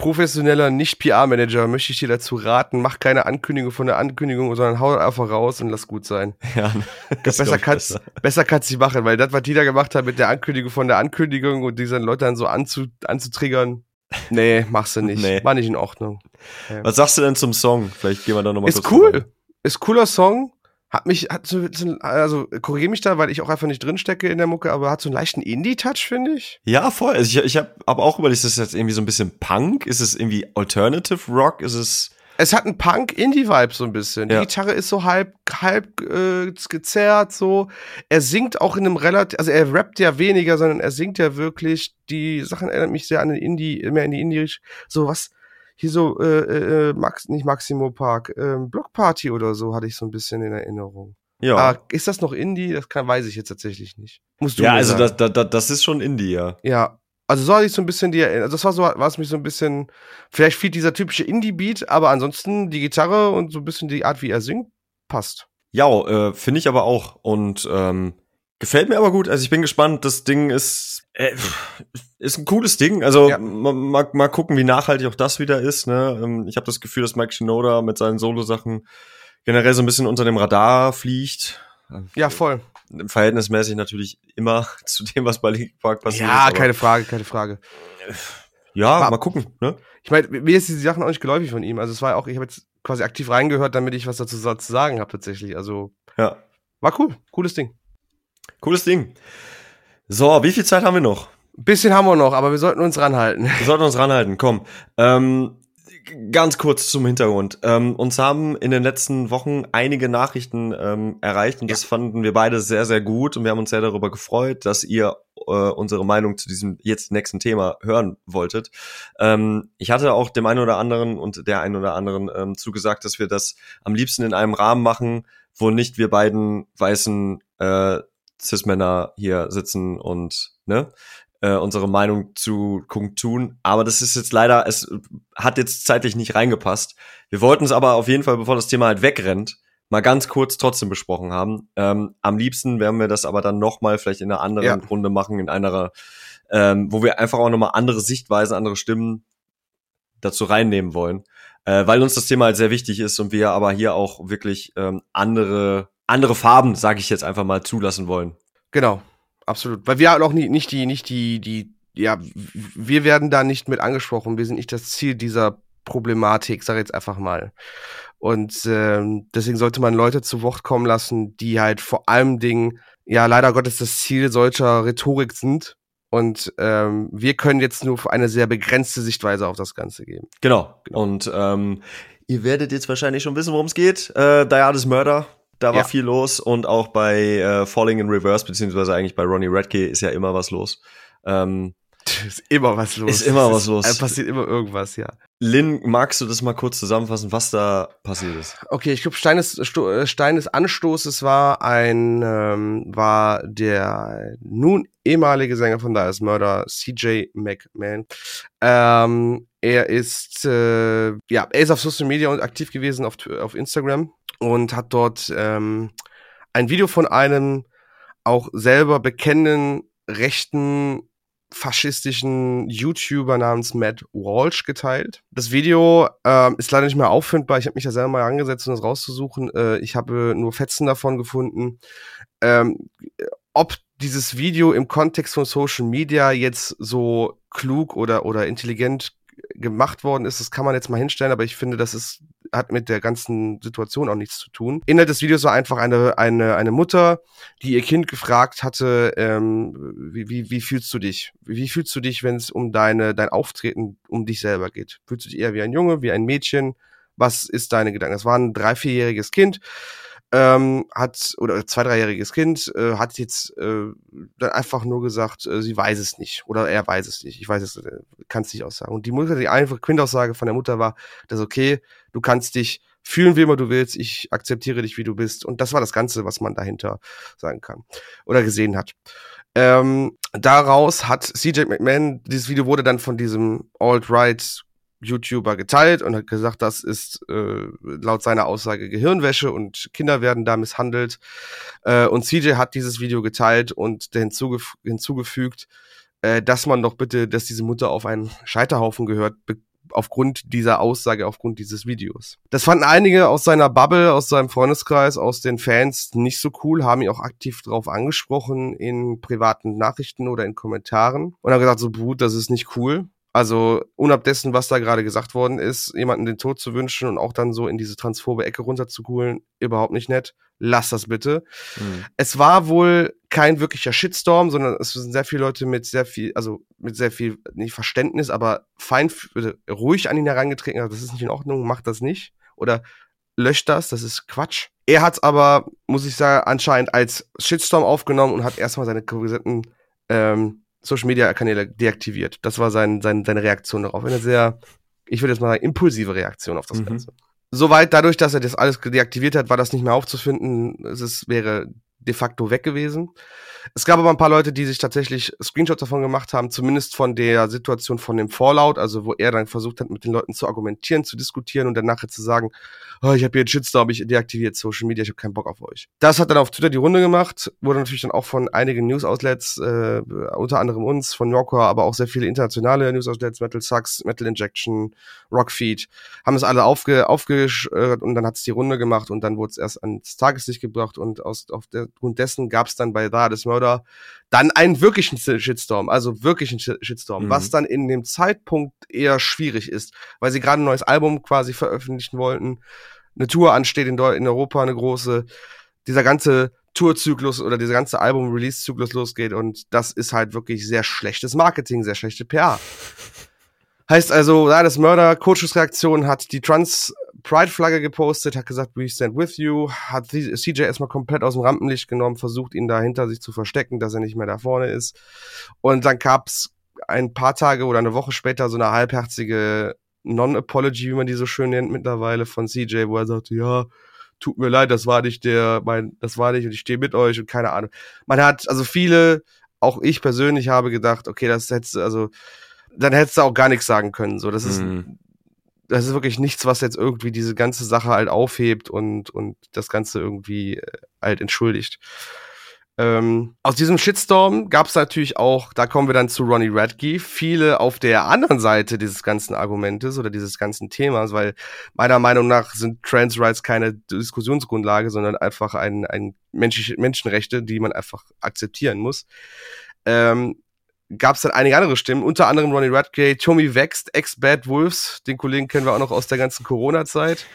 professioneller Nicht-PR-Manager möchte ich dir dazu raten, mach keine Ankündigung von der Ankündigung, sondern hau einfach raus und lass gut sein. Ja, besser kannst besser. besser kannst du machen, weil das, was die da gemacht haben mit der Ankündigung von der Ankündigung und diesen Leuten dann so anzu, anzutriggern, nee, machst du nicht. Nee. War nicht in Ordnung. Was sagst du denn zum Song? Vielleicht gehen wir da nochmal Ist cool. Rein. Ist cooler Song. Hat mich, hat so, also korrigiere mich da, weil ich auch einfach nicht drinstecke in der Mucke, aber hat so einen leichten Indie-Touch, finde ich. Ja, voll. Also ich, ich habe aber auch überlegt, ist das jetzt irgendwie so ein bisschen Punk? Ist es irgendwie Alternative Rock? Ist es. Es hat einen Punk-Indie-Vibe so ein bisschen. Ja. Die Gitarre ist so halb, halb äh, gezerrt, so. Er singt auch in einem relativ, also er rappt ja weniger, sondern er singt ja wirklich. Die Sachen erinnern mich sehr an den Indie, mehr in die Indie, so was hier so, äh, äh, äh, Max, nicht Maximo Park, äh, Blockparty oder so hatte ich so ein bisschen in Erinnerung. Ja. Ah, ist das noch Indie? Das kann, weiß ich jetzt tatsächlich nicht. Musst du ja, also das, das, das ist schon Indie, ja. Ja. Also so hatte ich so ein bisschen die, also das war so, war es mich so ein bisschen, vielleicht fehlt dieser typische Indie-Beat, aber ansonsten die Gitarre und so ein bisschen die Art, wie er singt, passt. Ja, äh, finde ich aber auch. Und ähm, Gefällt mir aber gut. Also ich bin gespannt. Das Ding ist äh, ist ein cooles Ding. Also ja. mal, mal gucken, wie nachhaltig auch das wieder ist. Ne? Ähm, ich habe das Gefühl, dass Mike Shinoda mit seinen Solo-Sachen generell so ein bisschen unter dem Radar fliegt. Ja, voll. Verhältnismäßig natürlich immer zu dem, was bei League Park passiert. Ja, keine Frage, keine Frage. Ja, mal, mal gucken. Ne? Ich meine, mir ist diese Sachen auch nicht geläufig von ihm. Also es war auch, ich habe jetzt quasi aktiv reingehört, damit ich was dazu zu sagen habe tatsächlich. Also ja. war cool, cooles Ding. Cooles Ding. So, wie viel Zeit haben wir noch? Bisschen haben wir noch, aber wir sollten uns ranhalten. Wir sollten uns ranhalten, komm. Ähm, ganz kurz zum Hintergrund. Ähm, uns haben in den letzten Wochen einige Nachrichten ähm, erreicht und ja. das fanden wir beide sehr, sehr gut und wir haben uns sehr darüber gefreut, dass ihr äh, unsere Meinung zu diesem jetzt nächsten Thema hören wolltet. Ähm, ich hatte auch dem einen oder anderen und der einen oder anderen ähm, zugesagt, dass wir das am liebsten in einem Rahmen machen, wo nicht wir beiden weißen äh, Cis-Männer hier sitzen und ne, äh, unsere Meinung zu tun. Aber das ist jetzt leider, es hat jetzt zeitlich nicht reingepasst. Wir wollten es aber auf jeden Fall, bevor das Thema halt wegrennt, mal ganz kurz trotzdem besprochen haben. Ähm, am liebsten werden wir das aber dann nochmal vielleicht in einer anderen ja. Runde machen, in einer, ähm, wo wir einfach auch nochmal andere Sichtweisen, andere Stimmen dazu reinnehmen wollen. Äh, weil uns das Thema halt sehr wichtig ist und wir aber hier auch wirklich ähm, andere, andere Farben, sage ich jetzt einfach mal, zulassen wollen. Genau, absolut. Weil wir halt auch nicht, nicht die, nicht die, die, ja, wir werden da nicht mit angesprochen. Wir sind nicht das Ziel dieser Problematik, sag ich jetzt einfach mal. Und ähm, deswegen sollte man Leute zu Wort kommen lassen, die halt vor allem Dingen, ja, leider Gottes das Ziel solcher Rhetorik sind. Und ähm, wir können jetzt nur eine sehr begrenzte Sichtweise auf das Ganze geben. Genau. genau. Und ähm, ihr werdet jetzt wahrscheinlich schon wissen, worum es geht. Äh, Diades Murder da war ja. viel los und auch bei äh, Falling in Reverse, beziehungsweise eigentlich bei Ronnie Redkey ist ja immer was los. Ähm, ist immer was los. Ist immer was los. Es passiert immer irgendwas, ja. Lynn, magst du das mal kurz zusammenfassen, was da passiert ist? Okay, ich glaube, Stein, des, äh, Stein des Anstoßes war ein, ähm, war der nun ehemalige Sänger von Da ist Murder, CJ McMahon. Ähm, er ist, äh, ja, er ist auf Social Media aktiv gewesen, auf, auf Instagram und hat dort ähm, ein Video von einem auch selber bekennenden rechten faschistischen YouTuber namens Matt Walsh geteilt. Das Video ähm, ist leider nicht mehr auffindbar. Ich habe mich ja selber mal angesetzt, um das rauszusuchen. Äh, ich habe nur Fetzen davon gefunden. Ähm, ob dieses Video im Kontext von Social Media jetzt so klug oder, oder intelligent gemacht worden ist, das kann man jetzt mal hinstellen, aber ich finde, das ist, hat mit der ganzen Situation auch nichts zu tun. Inhalt des Videos war einfach eine, eine, eine Mutter, die ihr Kind gefragt hatte, ähm, wie, wie, wie fühlst du dich? Wie fühlst du dich, wenn es um deine, dein Auftreten, um dich selber geht? Fühlst du dich eher wie ein Junge, wie ein Mädchen? Was ist deine Gedanke? Das war ein drei-, vierjähriges Kind ähm, hat, oder zwei, dreijähriges Kind, äh, hat jetzt äh, dann einfach nur gesagt, äh, sie weiß es nicht. Oder er weiß es nicht. Ich weiß es, äh, kann es nicht aussagen. Und die Mutter, die einfache Quintaussage von der Mutter war, das ist okay, du kannst dich fühlen, wie immer du willst, ich akzeptiere dich, wie du bist. Und das war das Ganze, was man dahinter sagen kann. Oder gesehen hat. Ähm, daraus hat CJ McMahon, dieses Video wurde dann von diesem Alt-Right YouTuber geteilt und hat gesagt, das ist äh, laut seiner Aussage Gehirnwäsche und Kinder werden da misshandelt. Äh, und CJ hat dieses Video geteilt und hinzugef hinzugefügt, äh, dass man doch bitte, dass diese Mutter auf einen Scheiterhaufen gehört, aufgrund dieser Aussage, aufgrund dieses Videos. Das fanden einige aus seiner Bubble, aus seinem Freundeskreis, aus den Fans nicht so cool, haben ihn auch aktiv drauf angesprochen in privaten Nachrichten oder in Kommentaren und haben gesagt, so Brut, das ist nicht cool. Also unab dessen, was da gerade gesagt worden ist, jemanden den Tod zu wünschen und auch dann so in diese transphobe Ecke runterzukugeln, überhaupt nicht nett. Lass das bitte. Mhm. Es war wohl kein wirklicher Shitstorm, sondern es sind sehr viele Leute mit sehr viel, also mit sehr viel, nicht Verständnis, aber fein, ruhig an ihn herangetreten. Das ist nicht in Ordnung, macht das nicht. Oder löscht das, das ist Quatsch. Er hat aber, muss ich sagen, anscheinend als Shitstorm aufgenommen und hat erstmal seine gesamten ähm, Social Media Kanäle deaktiviert. Das war sein, sein, seine Reaktion darauf. Eine sehr, ich würde jetzt mal sagen, impulsive Reaktion auf das mhm. Ganze. Soweit dadurch, dass er das alles deaktiviert hat, war das nicht mehr aufzufinden. Es ist, wäre de facto weg gewesen. Es gab aber ein paar Leute, die sich tatsächlich Screenshots davon gemacht haben, zumindest von der Situation von dem Fallout, also wo er dann versucht hat, mit den Leuten zu argumentieren, zu diskutieren und dann nachher zu sagen, oh, ich habe hier einen Shitstorm, ich deaktiviert Social Media, ich habe keinen Bock auf euch. Das hat dann auf Twitter die Runde gemacht, wurde natürlich dann auch von einigen News-Outlets, äh, unter anderem uns, von Yorker, aber auch sehr viele internationale News-Outlets, Metal Sucks, Metal Injection, Rockfeed, haben es alle aufge, aufgesch äh, und dann hat es die Runde gemacht und dann wurde es erst ans Tageslicht gebracht und aus, auf der, Grund dessen gab es dann bei Da des Murder dann einen wirklichen Shitstorm, also wirklichen Shitstorm, mhm. was dann in dem Zeitpunkt eher schwierig ist, weil sie gerade ein neues Album quasi veröffentlichen wollten, eine Tour ansteht in, in Europa, eine große, dieser ganze Tourzyklus oder dieser ganze Album-Release-Zyklus losgeht und das ist halt wirklich sehr schlechtes Marketing, sehr schlechte PR. Heißt also, ja, das Mörder Coaches Reaktion hat die Trans Pride Flagge gepostet, hat gesagt, we stand with you, hat CJ erstmal komplett aus dem Rampenlicht genommen, versucht ihn da hinter sich zu verstecken, dass er nicht mehr da vorne ist. Und dann gab's ein paar Tage oder eine Woche später so eine halbherzige Non-Apology, wie man die so schön nennt mittlerweile von CJ, wo er sagte, ja, tut mir leid, das war nicht der, mein, das war nicht und ich stehe mit euch und keine Ahnung. Man hat, also viele, auch ich persönlich habe gedacht, okay, das hättest du, also, dann hättest du auch gar nichts sagen können. So, das ist, mhm. das ist wirklich nichts, was jetzt irgendwie diese ganze Sache halt aufhebt und, und das Ganze irgendwie äh, halt entschuldigt. Ähm, aus diesem Shitstorm gab es natürlich auch, da kommen wir dann zu Ronnie Radke, viele auf der anderen Seite dieses ganzen Argumentes oder dieses ganzen Themas, weil meiner Meinung nach sind Trans Rights keine Diskussionsgrundlage, sondern einfach ein, ein menschliche Menschenrechte, die man einfach akzeptieren muss. Ähm, gab es dann einige andere Stimmen, unter anderem Ronnie Radke, Tommy Vext, ex-Bad Wolves, den Kollegen kennen wir auch noch aus der ganzen Corona-Zeit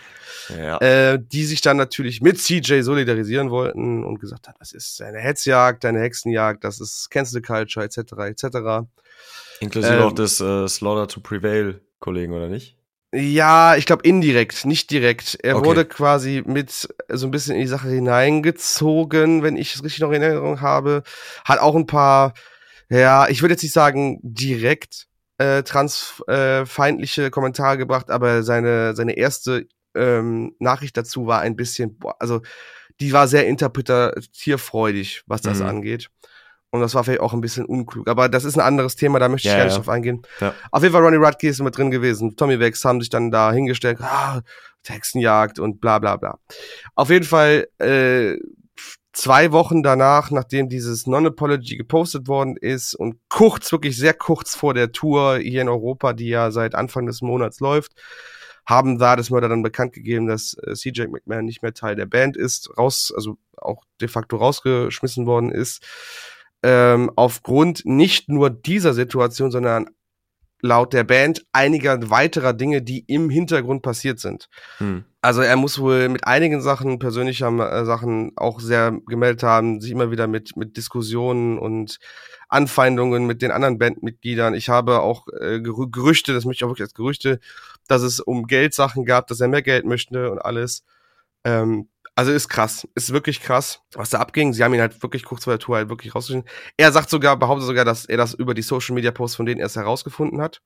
ja. äh, die sich dann natürlich mit CJ solidarisieren wollten und gesagt haben, das ist eine Hetzjagd, eine Hexenjagd, das ist Cancel Culture, etc., etc. Inklusive ähm, auch des äh, Slaughter to Prevail Kollegen, oder nicht? Ja, ich glaube indirekt, nicht direkt. Er okay. wurde quasi mit so ein bisschen in die Sache hineingezogen, wenn ich es richtig noch in Erinnerung habe. Hat auch ein paar, ja, ich würde jetzt nicht sagen direkt äh, transfeindliche äh, Kommentare gebracht, aber seine, seine erste ähm, Nachricht dazu war ein bisschen, boah, also die war sehr interpretierfreudig, was das mhm. angeht. Und das war vielleicht auch ein bisschen unklug. Aber das ist ein anderes Thema, da möchte ich ja, gar nicht ja. drauf eingehen. Ja. Auf jeden Fall Ronnie Rutke ist mit drin gewesen. Tommy Wex haben sich dann da hingestellt, ah, Hexenjagd und bla bla bla. Auf jeden Fall äh, zwei Wochen danach, nachdem dieses Non-Apology gepostet worden ist und kurz, wirklich sehr kurz vor der Tour hier in Europa, die ja seit Anfang des Monats läuft, haben da das Mörder dann bekannt gegeben, dass äh, CJ McMahon nicht mehr Teil der Band ist, raus, also auch de facto rausgeschmissen worden ist. Ähm, aufgrund nicht nur dieser Situation, sondern laut der Band einiger weiterer Dinge, die im Hintergrund passiert sind. Hm. Also er muss wohl mit einigen Sachen, persönlicher äh, Sachen auch sehr gemeldet haben, sich immer wieder mit, mit Diskussionen und Anfeindungen mit den anderen Bandmitgliedern. Ich habe auch äh, Gerüchte, das möchte ich auch wirklich als Gerüchte, dass es um Geldsachen gab, dass er mehr Geld möchte und alles. Ähm, also ist krass, ist wirklich krass, was da abging. Sie haben ihn halt wirklich kurz vor der Tour halt wirklich rausgeschnitten. Er sagt sogar, behauptet sogar, dass er das über die Social Media Posts von denen erst herausgefunden hat.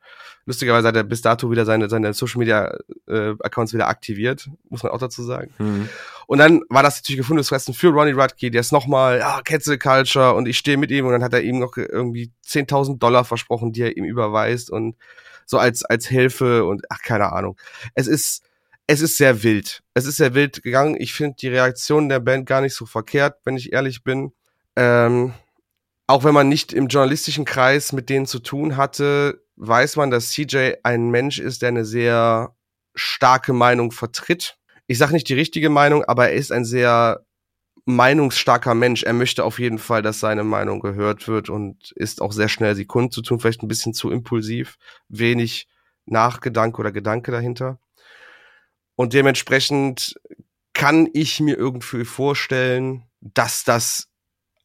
Lustigerweise hat er bis dato wieder seine, seine Social Media äh, Accounts wieder aktiviert, muss man auch dazu sagen. Mhm. Und dann war das natürlich gefundenes Fressen für Ronnie Rutke, der ist nochmal, ja, Cancel Culture und ich stehe mit ihm und dann hat er ihm noch irgendwie 10.000 Dollar versprochen, die er ihm überweist und so als, als Hilfe und ach, keine Ahnung. Es ist, es ist sehr wild. Es ist sehr wild gegangen. Ich finde die Reaktion der Band gar nicht so verkehrt, wenn ich ehrlich bin. Ähm, auch wenn man nicht im journalistischen Kreis mit denen zu tun hatte, weiß man, dass CJ ein Mensch ist, der eine sehr starke Meinung vertritt. Ich sage nicht die richtige Meinung, aber er ist ein sehr meinungsstarker Mensch. Er möchte auf jeden Fall, dass seine Meinung gehört wird und ist auch sehr schnell, sie kundzutun, vielleicht ein bisschen zu impulsiv, wenig Nachgedanke oder Gedanke dahinter. Und dementsprechend kann ich mir irgendwie vorstellen, dass das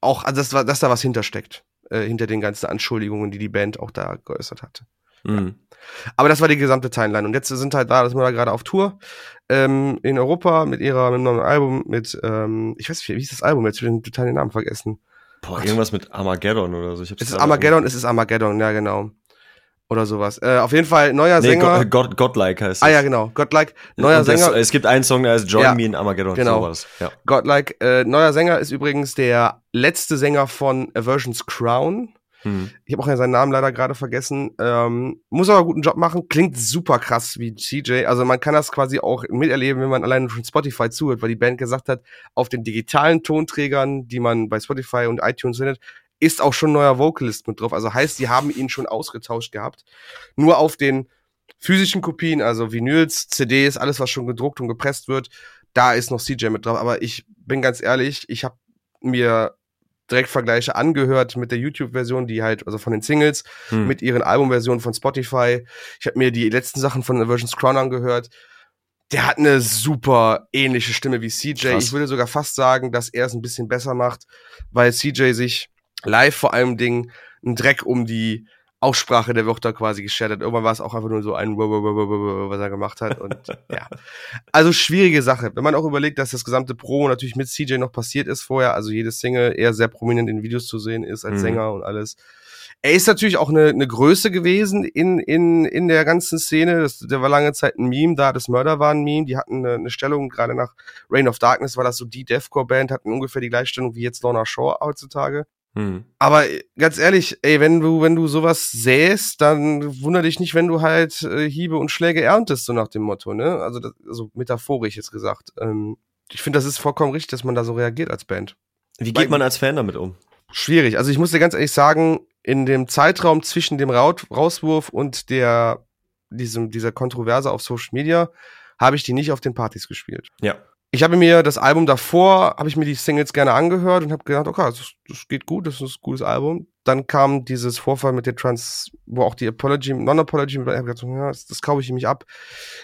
auch, also dass, dass da was hintersteckt, äh, hinter den ganzen Anschuldigungen, die die Band auch da geäußert hatte. Mhm. Ja. Aber das war die gesamte Timeline. Und jetzt sind halt da, das wir da gerade auf Tour ähm, in Europa mit ihrer mit einem neuen Album, mit, ähm, ich weiß nicht, wie hieß das Album? Jetzt habe ich total den Namen vergessen. Boah, irgendwas mit Armageddon oder so. Ich hab's es ist Armageddon, es ist Armageddon, ja genau. Oder sowas. Äh, auf jeden Fall neuer nee, Sänger. God, Godlike heißt es. Ah ja, genau. Godlike. Neuer Und Sänger. Das, es gibt einen Song, der heißt Join ja, Me in Armageddon. Genau. Sowas. Ja. Godlike. Äh, neuer Sänger ist übrigens der letzte Sänger von Aversions Crown. Hm. Ich habe auch ja seinen Namen leider gerade vergessen. Ähm, muss aber einen guten Job machen. Klingt super krass wie CJ. Also man kann das quasi auch miterleben, wenn man alleine schon Spotify zuhört, weil die Band gesagt hat, auf den digitalen Tonträgern, die man bei Spotify und iTunes findet, ist auch schon ein neuer Vocalist mit drauf. Also heißt, die haben ihn schon ausgetauscht gehabt. Nur auf den physischen Kopien, also Vinyls, CDs, alles, was schon gedruckt und gepresst wird, da ist noch CJ mit drauf. Aber ich bin ganz ehrlich, ich habe mir Direktvergleiche angehört mit der YouTube-Version, die halt, also von den Singles, hm. mit ihren Albumversionen von Spotify. Ich habe mir die letzten Sachen von The Versions Crown angehört. Der hat eine super ähnliche Stimme wie CJ. Krass. Ich würde sogar fast sagen, dass er es ein bisschen besser macht, weil CJ sich live vor allem Ding einen Dreck um die Aussprache der Wörter quasi geschert Irgendwann war es auch einfach nur so ein, was er gemacht hat. Und ja. Also schwierige Sache. Wenn man auch überlegt, dass das gesamte Pro natürlich mit CJ noch passiert ist vorher, also jede Single eher sehr prominent in Videos zu sehen ist als mhm. Sänger und alles. Er ist natürlich auch eine, eine Größe gewesen in, in, in der ganzen Szene. Das, der war lange Zeit ein Meme, da das Mörder war ein Meme. Die hatten eine, eine Stellung, gerade nach Reign of Darkness war das so die Deathcore-Band, hatten ungefähr die Gleichstellung wie jetzt Lorna Shore heutzutage. Hm. Aber äh, ganz ehrlich, ey, wenn du, wenn du sowas säst, dann wundere dich nicht, wenn du halt äh, Hiebe und Schläge erntest, so nach dem Motto, ne? Also, das, also metaphorisch jetzt gesagt. Ähm, ich finde, das ist vollkommen richtig, dass man da so reagiert als Band. Wie geht Weil, man als Fan damit um? Schwierig. Also ich muss dir ganz ehrlich sagen, in dem Zeitraum zwischen dem Rauswurf und der diesem dieser Kontroverse auf Social Media habe ich die nicht auf den Partys gespielt. Ja ich habe mir das Album davor, habe ich mir die Singles gerne angehört und habe gedacht, okay, das, das, geht gut, das ist ein gutes Album. Dann kam dieses Vorfall mit der Trans, wo auch die Apology, Non-Apology, ja, das, das kaufe ich mich ab.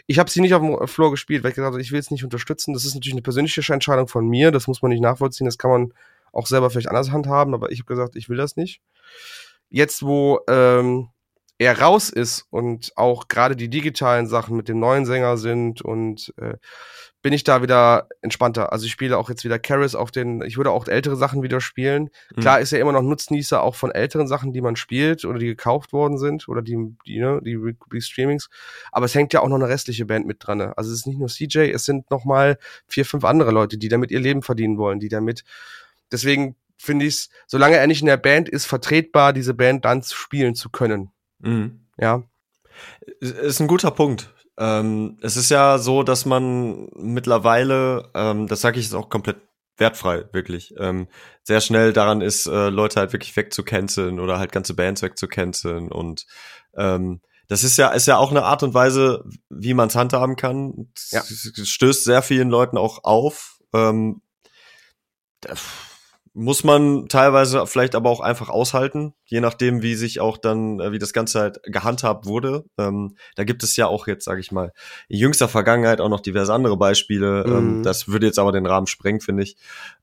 Ich habe sie nicht auf dem Floor gespielt, weil ich gesagt habe, ich will es nicht unterstützen. Das ist natürlich eine persönliche Entscheidung von mir, das muss man nicht nachvollziehen, das kann man auch selber vielleicht anders handhaben, aber ich habe gesagt, ich will das nicht. Jetzt, wo ähm, er raus ist und auch gerade die digitalen Sachen mit dem neuen Sänger sind und äh, bin ich da wieder entspannter. Also ich spiele auch jetzt wieder Karis auf den, ich würde auch ältere Sachen wieder spielen. Mhm. Klar ist ja immer noch Nutznießer auch von älteren Sachen, die man spielt oder die gekauft worden sind oder die, die, ne, die, die Streamings. Aber es hängt ja auch noch eine restliche Band mit dran. Ne? Also es ist nicht nur CJ, es sind noch mal vier, fünf andere Leute, die damit ihr Leben verdienen wollen, die damit, deswegen finde ich es, solange er nicht in der Band ist, vertretbar, diese Band dann spielen zu können. Mhm. Ja. Ist ein guter Punkt. Ähm, es ist ja so, dass man mittlerweile, ähm, das sage ich jetzt auch komplett wertfrei, wirklich, ähm, sehr schnell daran ist, äh, Leute halt wirklich wegzucanceln oder halt ganze Bands wegzucanceln und ähm, das ist ja, ist ja auch eine Art und Weise, wie man es handhaben kann. Ja. Stößt sehr vielen Leuten auch auf. Ähm, muss man teilweise vielleicht aber auch einfach aushalten, je nachdem, wie sich auch dann, äh, wie das Ganze halt gehandhabt wurde. Ähm, da gibt es ja auch jetzt, sage ich mal, in jüngster Vergangenheit auch noch diverse andere Beispiele. Ähm, mhm. Ähm, das würde jetzt aber den Rahmen sprengen, finde ich.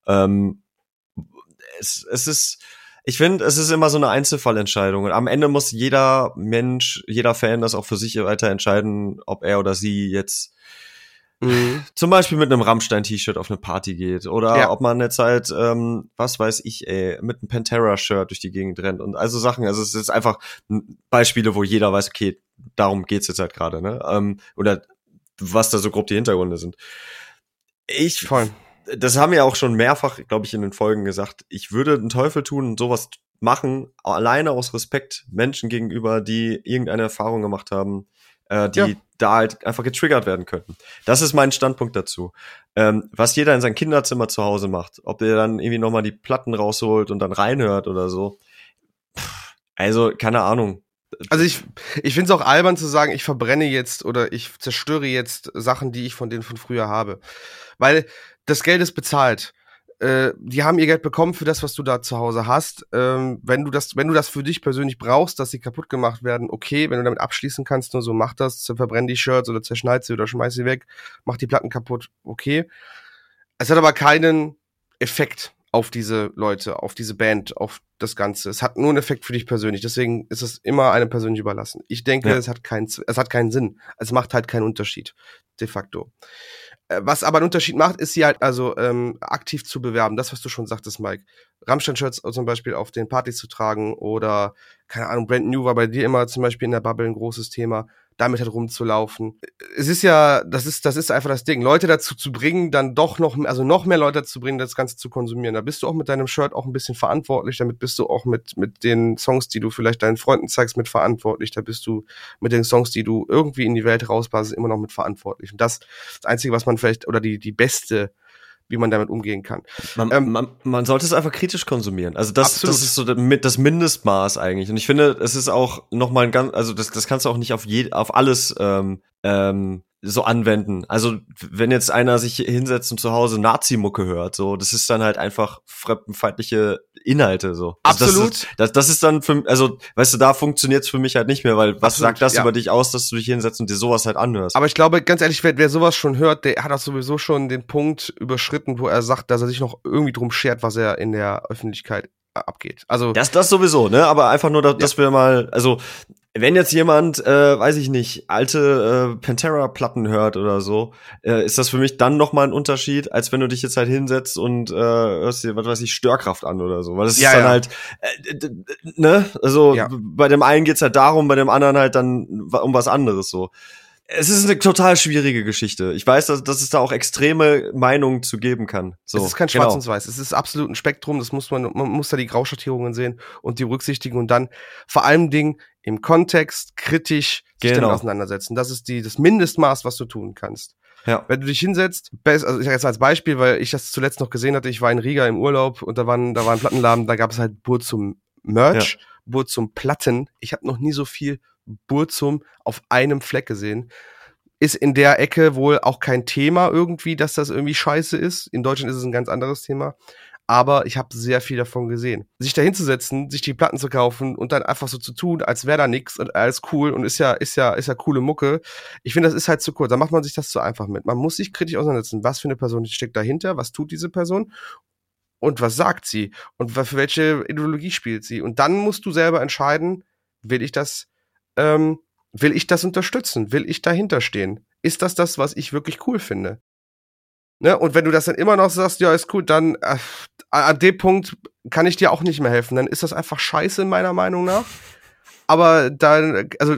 Ähm, es, es ist, ich finde, es ist immer so eine Einzelfallentscheidung. Und am Ende muss jeder Mensch, jeder Fan das auch für sich weiter entscheiden, ob er oder sie jetzt Mhm. Zum Beispiel mit einem Rammstein-T-Shirt auf eine Party geht. Oder ja. ob man jetzt halt, ähm, was weiß ich, ey, mit einem Pantera-Shirt durch die Gegend rennt und also Sachen. Also es ist einfach Beispiele, wo jeder weiß, okay, darum geht's jetzt halt gerade, ne? Ähm, oder was da so grob die Hintergründe sind. Ich, Voll. das haben wir auch schon mehrfach, glaube ich, in den Folgen gesagt. Ich würde den Teufel tun und sowas machen, alleine aus Respekt Menschen gegenüber, die irgendeine Erfahrung gemacht haben, äh, die ja. da halt einfach getriggert werden könnten. Das ist mein Standpunkt dazu. Ähm, was jeder in sein Kinderzimmer zu Hause macht, ob der dann irgendwie nochmal die Platten rausholt und dann reinhört oder so. Also, keine Ahnung. Also ich, ich finde es auch albern zu sagen, ich verbrenne jetzt oder ich zerstöre jetzt Sachen, die ich von denen von früher habe. Weil das Geld ist bezahlt äh, die haben ihr Geld bekommen für das, was du da zu Hause hast. Ähm, wenn du das, wenn du das für dich persönlich brauchst, dass sie kaputt gemacht werden, okay, wenn du damit abschließen kannst, nur so mach das, verbrenn die Shirts oder zerschneid sie oder schmeiß sie weg, mach die Platten kaputt, okay. Es hat aber keinen Effekt auf diese Leute, auf diese Band, auf das Ganze. Es hat nur einen Effekt für dich persönlich. Deswegen ist es immer einem persönlich überlassen. Ich denke, ja. es hat keinen, es hat keinen Sinn. Es macht halt keinen Unterschied. De facto. Äh, was aber einen Unterschied macht, ist sie halt also ähm, aktiv zu bewerben. Das, was du schon sagtest, Mike. Rammstein-Shirts zum Beispiel auf den Partys zu tragen oder, keine Ahnung, Brand New war bei dir immer zum Beispiel in der Bubble ein großes Thema damit halt rumzulaufen. Es ist ja, das ist, das ist einfach das Ding. Leute dazu zu bringen, dann doch noch, also noch mehr Leute dazu bringen, das Ganze zu konsumieren. Da bist du auch mit deinem Shirt auch ein bisschen verantwortlich. Damit bist du auch mit, mit den Songs, die du vielleicht deinen Freunden zeigst, mit verantwortlich. Da bist du mit den Songs, die du irgendwie in die Welt rausbasst, immer noch mit verantwortlich. Und das, das Einzige, was man vielleicht, oder die, die beste wie man damit umgehen kann. Man, ähm, man, man sollte es einfach kritisch konsumieren. Also das, das ist so das Mindestmaß eigentlich. Und ich finde, es ist auch noch mal ein ganz, also das, das kannst du auch nicht auf je, auf alles ähm, ähm, so anwenden. Also wenn jetzt einer sich hinsetzt und zu Hause Nazi-Mucke hört, so, das ist dann halt einfach fremdenfeindliche Inhalte, so. Also Absolut. Das ist, das, das ist dann für, also, weißt du, da funktioniert's für mich halt nicht mehr, weil was Absolut, sagt das ja. über dich aus, dass du dich hinsetzt und dir sowas halt anhörst? Aber ich glaube, ganz ehrlich, wer, wer sowas schon hört, der hat auch sowieso schon den Punkt überschritten, wo er sagt, dass er sich noch irgendwie drum schert, was er in der Öffentlichkeit äh, abgeht. Also Das, das sowieso, ne? Aber einfach nur, dass, dass wir mal, also wenn jetzt jemand, äh, weiß ich nicht, alte äh, Pantera-Platten hört oder so, äh, ist das für mich dann noch mal ein Unterschied, als wenn du dich jetzt halt hinsetzt und äh, hörst dir, was weiß ich, Störkraft an oder so. Weil das Ja, ist dann ja. halt, äh, ne? Also Ja. bei dem einen geht's halt darum, bei dem anderen halt dann um was anderes so. Es ist eine total schwierige Geschichte. Ich weiß, dass, dass es da auch extreme Meinungen zu geben kann. So, es ist kein Schwarz genau. und Weiß. Es ist absolut ein Spektrum. Das muss man, man muss da die Grauschattierungen sehen und die berücksichtigen und dann vor allem Dingen im Kontext kritisch sich Genau. damit auseinandersetzen. Das ist die, das Mindestmaß, was du tun kannst. Ja. Wenn du dich hinsetzt, best- also ich sag jetzt als Beispiel, weil ich das zuletzt noch gesehen hatte, ich war in Riga im Urlaub und da waren, da war ein Plattenladen, da gab es halt Burzum Merch, Burzum Platten. Ich habe noch nie so viel Burzum auf einem Fleck gesehen. Ist in der Ecke wohl auch kein Thema irgendwie, dass das irgendwie scheiße ist. In Deutschland ist es ein ganz anderes Thema. Aber ich habe sehr viel davon gesehen. Sich da hinzusetzen, sich die Platten zu kaufen und dann einfach so zu tun, als wäre da nix und alles cool und ist ja, ist ja, ist ja coole Mucke. Ich finde, das ist halt zu kurz. Da macht man sich das zu einfach mit. Man muss sich kritisch auseinandersetzen. Was für eine Person steckt dahinter? Was tut diese Person? Und was sagt sie? Und für welche Ideologie spielt sie? Und dann musst du selber entscheiden, will ich das, ähm, will ich das unterstützen? Will ich dahinter stehen? Ist das das, was ich wirklich cool finde? Ne? Und wenn du das dann immer noch sagst, ja, ist cool, dann äh, an dem Punkt kann ich dir auch nicht mehr helfen. Dann ist das einfach scheiße, meiner Meinung nach. Aber dann, also,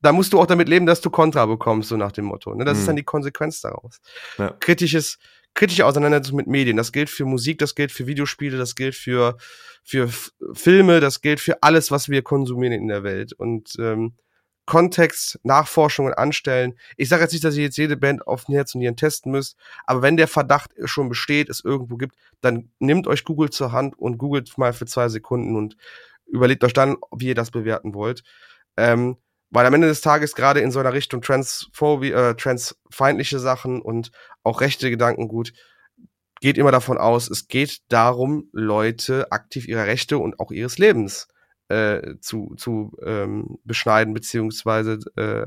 da musst du auch damit leben, dass du Kontra bekommst, so nach dem Motto. Ne? Das Mhm. ist dann die Konsequenz daraus. Ja. Kritisches, kritische Auseinandersetzung mit Medien. Das gilt für Musik, das gilt für Videospiele, das gilt für, für Filme, das gilt für alles, was wir konsumieren in der Welt. Und ähm, Kontext, Nachforschungen anstellen. Ich sage jetzt nicht, dass ihr jetzt jede Band auf Herz und Nieren testen müsst, aber wenn der Verdacht schon besteht, es irgendwo gibt, dann nehmt euch Google zur Hand und googelt mal für zwei Sekunden und überlegt euch dann, wie ihr das bewerten wollt. Ähm, weil am Ende des Tages gerade in so einer Richtung Transphobie, äh, transfeindliche Sachen und auch rechte Gedankengut geht immer davon aus, es geht darum, Leute aktiv ihrer Rechte und auch ihres Lebens äh, zu, zu ähm, beschneiden beziehungsweise äh,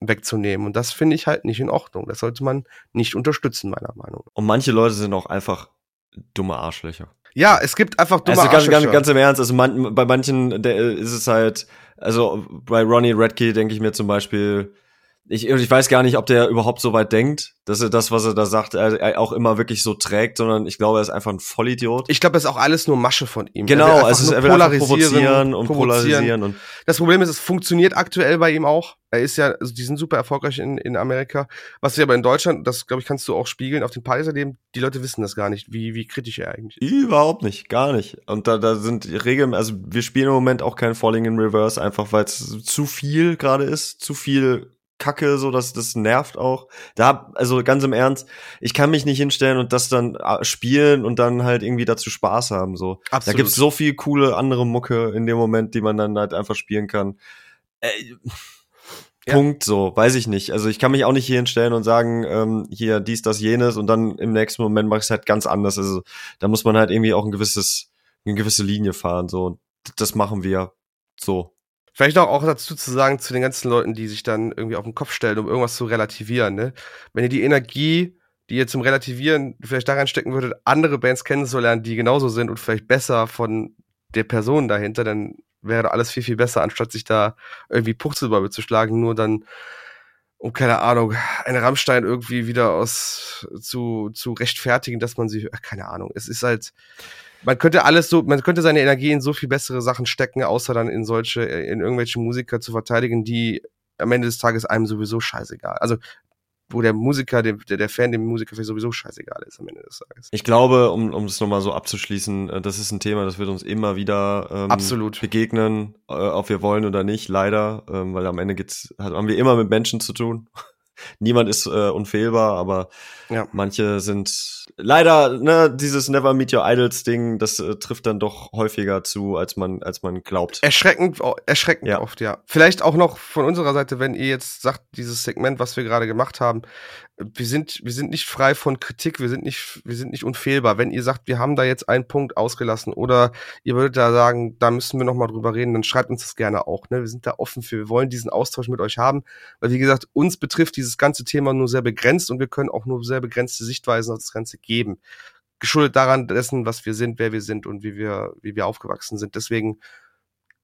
wegzunehmen. Und das finde ich halt nicht in Ordnung. Das sollte man nicht unterstützen, meiner Meinung nach. Und manche Leute sind auch einfach dumme Arschlöcher. Ja, es gibt einfach dumme also ganz, ganz, Arschlöcher. ganz im Ernst, also man, bei manchen der, ist es halt, also bei Ronnie Redkey denke ich mir zum Beispiel, ich, ich weiß gar nicht, ob der überhaupt so weit denkt, dass er das, was er da sagt, er, auch immer wirklich so trägt, sondern ich glaube, er ist einfach ein Vollidiot. ich glaube, das ist auch alles nur Masche von ihm. Genau, also es ist, er will polarisieren, provozieren und provozieren. polarisieren und Das Problem ist, es funktioniert aktuell bei ihm auch. Er ist ja, also die sind super erfolgreich in, in Amerika. Was wir aber in Deutschland, das glaube ich, kannst du auch spiegeln auf den Partys erleben, die Leute wissen das gar nicht, wie, wie kritisch er eigentlich ist. Überhaupt nicht, gar nicht. Und da, da sind Regeln, also wir spielen im Moment auch kein Falling in Reverse, einfach weil es zu viel gerade ist, zu viel Kacke, so dass das nervt auch. Da, also ganz im Ernst, ich kann mich nicht hinstellen und das dann äh, spielen und dann halt irgendwie dazu Spaß haben. So, da gibt's so viel coole andere Mucke in dem Moment, die man dann halt einfach spielen kann. Äh, Ja. Punkt so, weiß ich nicht. Also ich kann mich auch nicht hier hinstellen und sagen, ähm, hier dies, das, jenes und dann im nächsten Moment mache ich es halt ganz anders. Also da muss man halt irgendwie auch ein gewisses, eine gewisse Linie fahren. So, und das machen wir so. Vielleicht auch, auch dazu zu sagen, zu den ganzen Leuten, die sich dann irgendwie auf den Kopf stellen, um irgendwas zu relativieren, ne? Wenn ihr die Energie, die ihr zum Relativieren vielleicht daran stecken würdet, andere Bands kennenzulernen, die genauso sind und vielleicht besser von der Person dahinter, dann wäre alles viel, viel besser, anstatt sich da irgendwie Puchzelbäume zu schlagen, nur dann, um keine Ahnung, eine Rammstein irgendwie wieder aus zu, zu rechtfertigen, dass man sie, keine Ahnung, es ist halt, man könnte alles so, man könnte seine Energie in so viel bessere Sachen stecken, außer dann in solche, in irgendwelche Musiker zu verteidigen, die am Ende des Tages einem sowieso scheißegal. Also, wo der Musiker, der, der Fan dem Musiker vielleicht sowieso scheißegal ist am Ende des Tages. Ich glaube, um, um es nochmal so abzuschließen, äh, das ist ein Thema, das wird uns immer wieder ähm, Absolut. begegnen, äh, ob wir wollen oder nicht, leider, ähm, weil am Ende geht's, haben wir immer mit Menschen zu tun. Niemand ist äh, unfehlbar, aber ja. manche sind leider, ne, dieses Never Meet Your Idols Ding, das äh, trifft dann doch häufiger zu, als man, als man glaubt. Erschreckend, erschreckend ja. oft, ja. Vielleicht auch noch von unserer Seite, wenn ihr jetzt sagt, dieses Segment, was wir gerade gemacht haben, wir sind, wir sind nicht frei von Kritik, wir sind nicht, wir sind nicht unfehlbar. Wenn ihr sagt, wir haben da jetzt einen Punkt ausgelassen oder ihr würdet da sagen, da müssen wir noch mal drüber reden, dann schreibt uns das gerne auch. Ne? Wir sind da offen für, wir wollen diesen Austausch mit euch haben, weil wie gesagt, uns betrifft dieses ganze Thema nur sehr begrenzt und wir können auch nur sehr begrenzte Sichtweisen auf das Ganze geben. Geschuldet daran dessen, was wir sind, wer wir sind und wie wir, wie wir aufgewachsen sind. Deswegen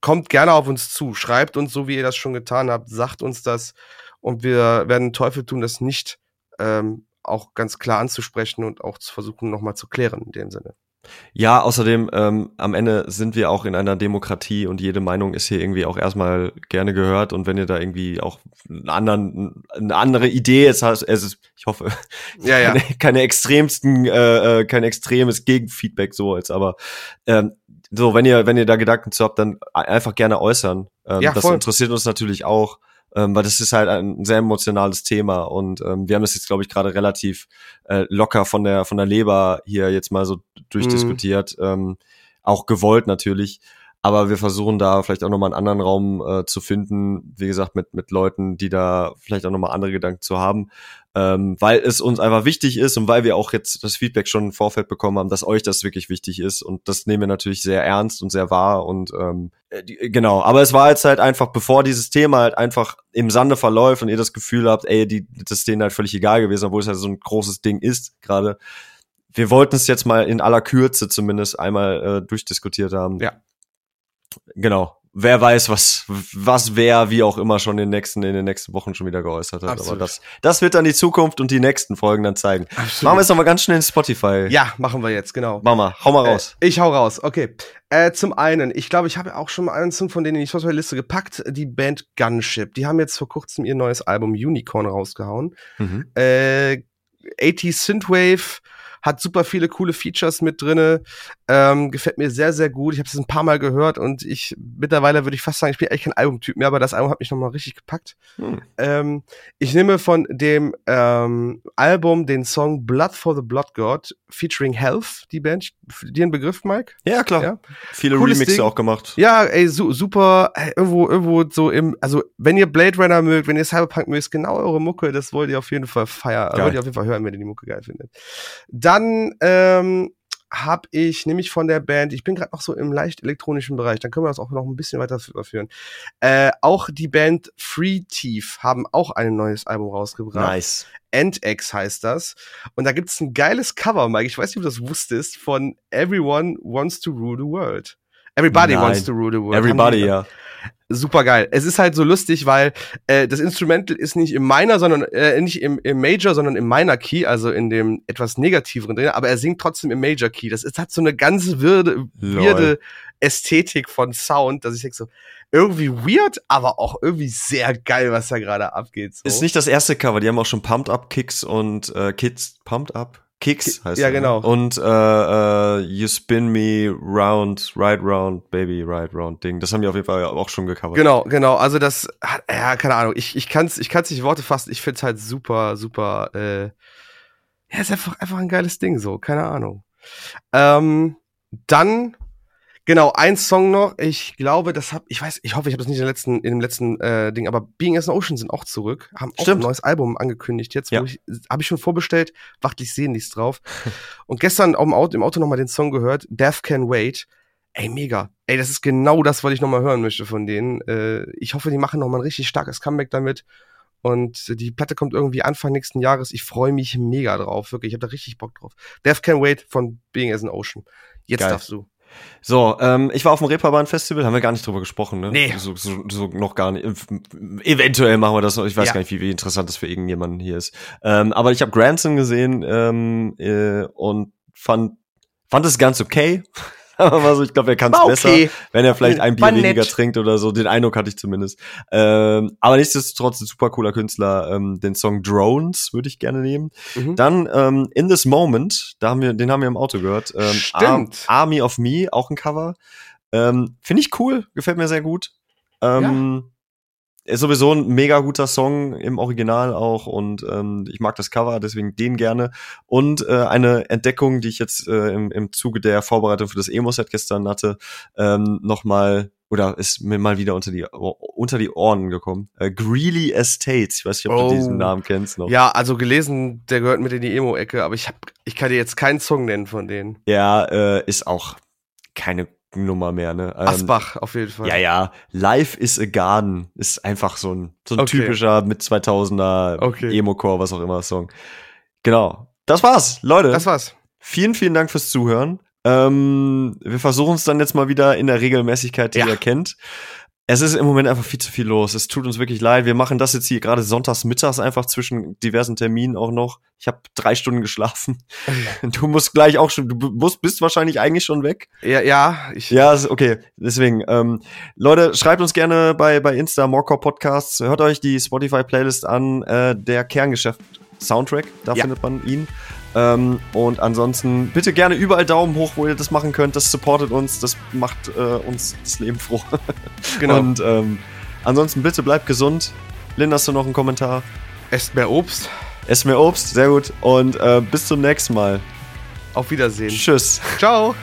kommt gerne auf uns zu, schreibt uns so, wie ihr das schon getan habt, sagt uns das und wir werden Teufel tun, das nicht ähm, auch ganz klar anzusprechen und auch zu versuchen, nochmal zu klären in dem Sinne. Ja, außerdem ähm, am Ende sind wir auch in einer Demokratie und jede Meinung ist hier irgendwie auch erstmal gerne gehört und wenn ihr da irgendwie auch einen anderen, eine andere Idee jetzt hast, es ist, ich hoffe, ja, ja. Keine, keine extremsten, äh, äh, kein extremes Gegenfeedback so als aber ähm, so, wenn ihr, wenn ihr da Gedanken zu habt, dann einfach gerne äußern. Ähm, ja, das interessiert uns natürlich auch ähm, weil das ist halt ein sehr emotionales Thema und ähm, wir haben das jetzt, glaube ich, gerade relativ äh, locker von der von der Leber hier jetzt mal so durchdiskutiert, mhm. ähm, auch gewollt natürlich. Aber wir versuchen da vielleicht auch nochmal einen anderen Raum äh, zu finden, wie gesagt, mit, mit Leuten, die da vielleicht auch nochmal andere Gedanken zu haben, ähm, weil es uns einfach wichtig ist und weil wir auch jetzt das Feedback schon im Vorfeld bekommen haben, dass euch das wirklich wichtig ist und das nehmen wir natürlich sehr ernst und sehr wahr und ähm, äh, die, genau, aber es war jetzt halt einfach, bevor dieses Thema halt einfach im Sande verläuft und ihr das Gefühl habt, ey, die, das ist denen halt völlig egal gewesen, obwohl es halt so ein großes Ding ist gerade. Wir wollten es jetzt mal in aller Kürze zumindest einmal äh, durchdiskutiert haben. Ja genau. Wer weiß, was, was wer, wie auch immer schon in den nächsten, in den nächsten Wochen schon wieder geäußert hat. Absolut. Aber das, das wird dann die Zukunft und die nächsten Folgen dann zeigen. Absolut. Machen wir jetzt nochmal ganz schnell in Spotify. Ja, machen wir jetzt, genau. Mach mal, hau mal äh, raus. Äh, ich hau raus, okay. Äh, zum einen, ich glaube, ich habe auch schon mal einen Song von denen in die Spotify-Liste gepackt, die Band Gunship. Die haben jetzt vor kurzem ihr neues Album Unicorn rausgehauen. Mhm. Äh, 80 Synthwave, hat super viele coole Features mit drinne. Ähm, gefällt mir sehr, sehr gut. Ich habe es ein paar Mal gehört und ich mittlerweile würde ich fast sagen, ich bin eigentlich kein Albumtyp mehr, aber das Album hat mich nochmal richtig gepackt. Hm. Ähm, ich nehme von dem ähm, Album den Song Blood for the Blood God featuring Health, die Band. Dir ein Begriff, Mike? Ja, klar. Ja? Viele Cooles Remixe Ding. auch gemacht. Ja, ey, su super. Ey, irgendwo, irgendwo so im, also wenn ihr Blade Runner mögt, wenn ihr Cyberpunk mögt, genau eure Mucke, das wollt ihr auf jeden Fall feiern. Wollt ihr auf jeden Fall hören, wenn ihr die Mucke geil findet. Dann ähm, habe ich nämlich von der Band, ich bin gerade noch so im leicht elektronischen Bereich, dann können wir das auch noch ein bisschen weiter führen. Äh, auch die Band Free Thief haben auch ein neues Album rausgebracht. Nice. Endex heißt das. Und da gibt's ein geiles Cover, Mike. Ich weiß nicht, ob du das wusstest, von Everyone Wants to Rule the World. Everybody Nein. Wants to Rule the World. Everybody, ja super geil. Es ist halt so lustig, weil äh, das Instrumental ist nicht im Minor, sondern äh, nicht im, im Major, sondern im Minor Key, also in dem etwas negativeren drin, aber er singt trotzdem im Major Key. Das ist, hat so eine ganz wirde, wirde Ästhetik von Sound, dass ich denke so, irgendwie weird, aber auch irgendwie sehr geil, was da gerade abgeht. So. Ist nicht das erste Cover, die haben auch schon Pumped Up Kicks und äh, Kids Pumped Up Kicks heißt Ja, ne? genau. Und äh, äh, You Spin Me Round, Right Round, Baby, Right Round Ding. Das haben die auf jeden Fall auch schon gecovert. Genau, genau. Also das, ja, keine Ahnung. Ich, ich kann es ich kann's nicht Worte fassen. Ich find's halt super, super, äh, ja, ist einfach, einfach ein geiles Ding so. Keine Ahnung. Ähm, dann Genau, ein Song noch. Ich glaube, das hab, ich weiß, ich hoffe, ich habe das nicht in, letzten, in dem letzten äh, Ding, aber Being as an Ocean sind auch zurück, haben auch Stimmt. ein neues Album angekündigt. Jetzt, ja. wo ich, habe ich schon vorbestellt, warte ich sehnlichst drauf. Und gestern im Auto, im Auto nochmal den Song gehört, Death Can Wait. Ey, mega. Ey, das ist genau das, was ich nochmal hören möchte von denen. Äh, ich hoffe, die machen nochmal ein richtig starkes Comeback damit. Und die Platte kommt irgendwie Anfang nächsten Jahres. Ich freue mich mega drauf, wirklich. Ich habe da richtig Bock drauf. Death Can Wait von Being as an Ocean. Jetzt Geil. darfst du. So, ähm, ich war auf dem Reeperbahn Festival, haben wir gar nicht drüber gesprochen, ne? Nee. So, so, so noch gar nicht. Eventuell machen wir das noch. Ich weiß ja. gar nicht, wie, wie interessant das für irgendjemanden hier ist. Ähm, aber ich habe Granson gesehen ähm, äh, und fand fand es ganz okay. Aber so, ich glaube, er kann es okay. besser, wenn er vielleicht ein Bier War weniger nett. trinkt oder so. Den Eindruck hatte ich zumindest. Ähm, aber nichtsdestotrotz ein super cooler Künstler. Ähm, den Song Drones würde ich gerne nehmen. Mhm. Dann ähm, In This Moment, da haben wir, den haben wir im Auto gehört. Ähm, Stimmt. Ar Army of Me, auch ein Cover. Ähm, Finde ich cool, gefällt mir sehr gut. Ähm, ja. Ist sowieso ein mega guter Song im Original auch und ähm, ich mag das Cover, deswegen den gerne. Und äh, eine Entdeckung, die ich jetzt äh, im, im Zuge der Vorbereitung für das Emo-Set gestern hatte, ähm, nochmal oder ist mir mal wieder unter die unter die Ohren gekommen. Äh, Greeley Estates, ich weiß nicht, ob oh. du diesen Namen kennst noch. Ja, also gelesen, der gehört mit in die Emo-Ecke, aber ich hab, ich kann dir jetzt keinen Song nennen von denen. Ja, äh, ist auch keine Nummer mehr, ne? Ähm, Asbach, auf jeden Fall. Ja, ja. Life is a Garden ist einfach so ein, so ein okay. typischer mit 2000er okay. Emo-Core, was auch immer Song. Genau. Das war's, Leute. Das war's. Vielen, vielen Dank fürs Zuhören. Ähm, wir versuchen es dann jetzt mal wieder in der Regelmäßigkeit, die ja. ihr kennt. Es ist im Moment einfach viel zu viel los. Es tut uns wirklich leid. Wir machen das jetzt hier gerade sonntags mittags einfach zwischen diversen Terminen auch noch. Ich habe drei Stunden geschlafen. Du musst gleich auch schon, du musst, bist wahrscheinlich eigentlich schon weg. Ja, ja. Ich ja, okay. Deswegen, ähm, Leute, schreibt uns gerne bei, bei Insta Morcor Podcasts. Hört euch die Spotify-Playlist an, äh, der Kerngeschäft Soundtrack. Da ja. findet man ihn. Ähm, und ansonsten bitte gerne überall Daumen hoch, wo ihr das machen könnt. Das supportet uns, das macht äh, uns das Leben froh. genau. Und ähm, ansonsten bitte bleibt gesund. Lynn, hast du noch einen Kommentar? Esst mehr Obst. Esst mehr Obst, sehr gut. Und äh, bis zum nächsten Mal. Auf Wiedersehen. Tschüss. Ciao.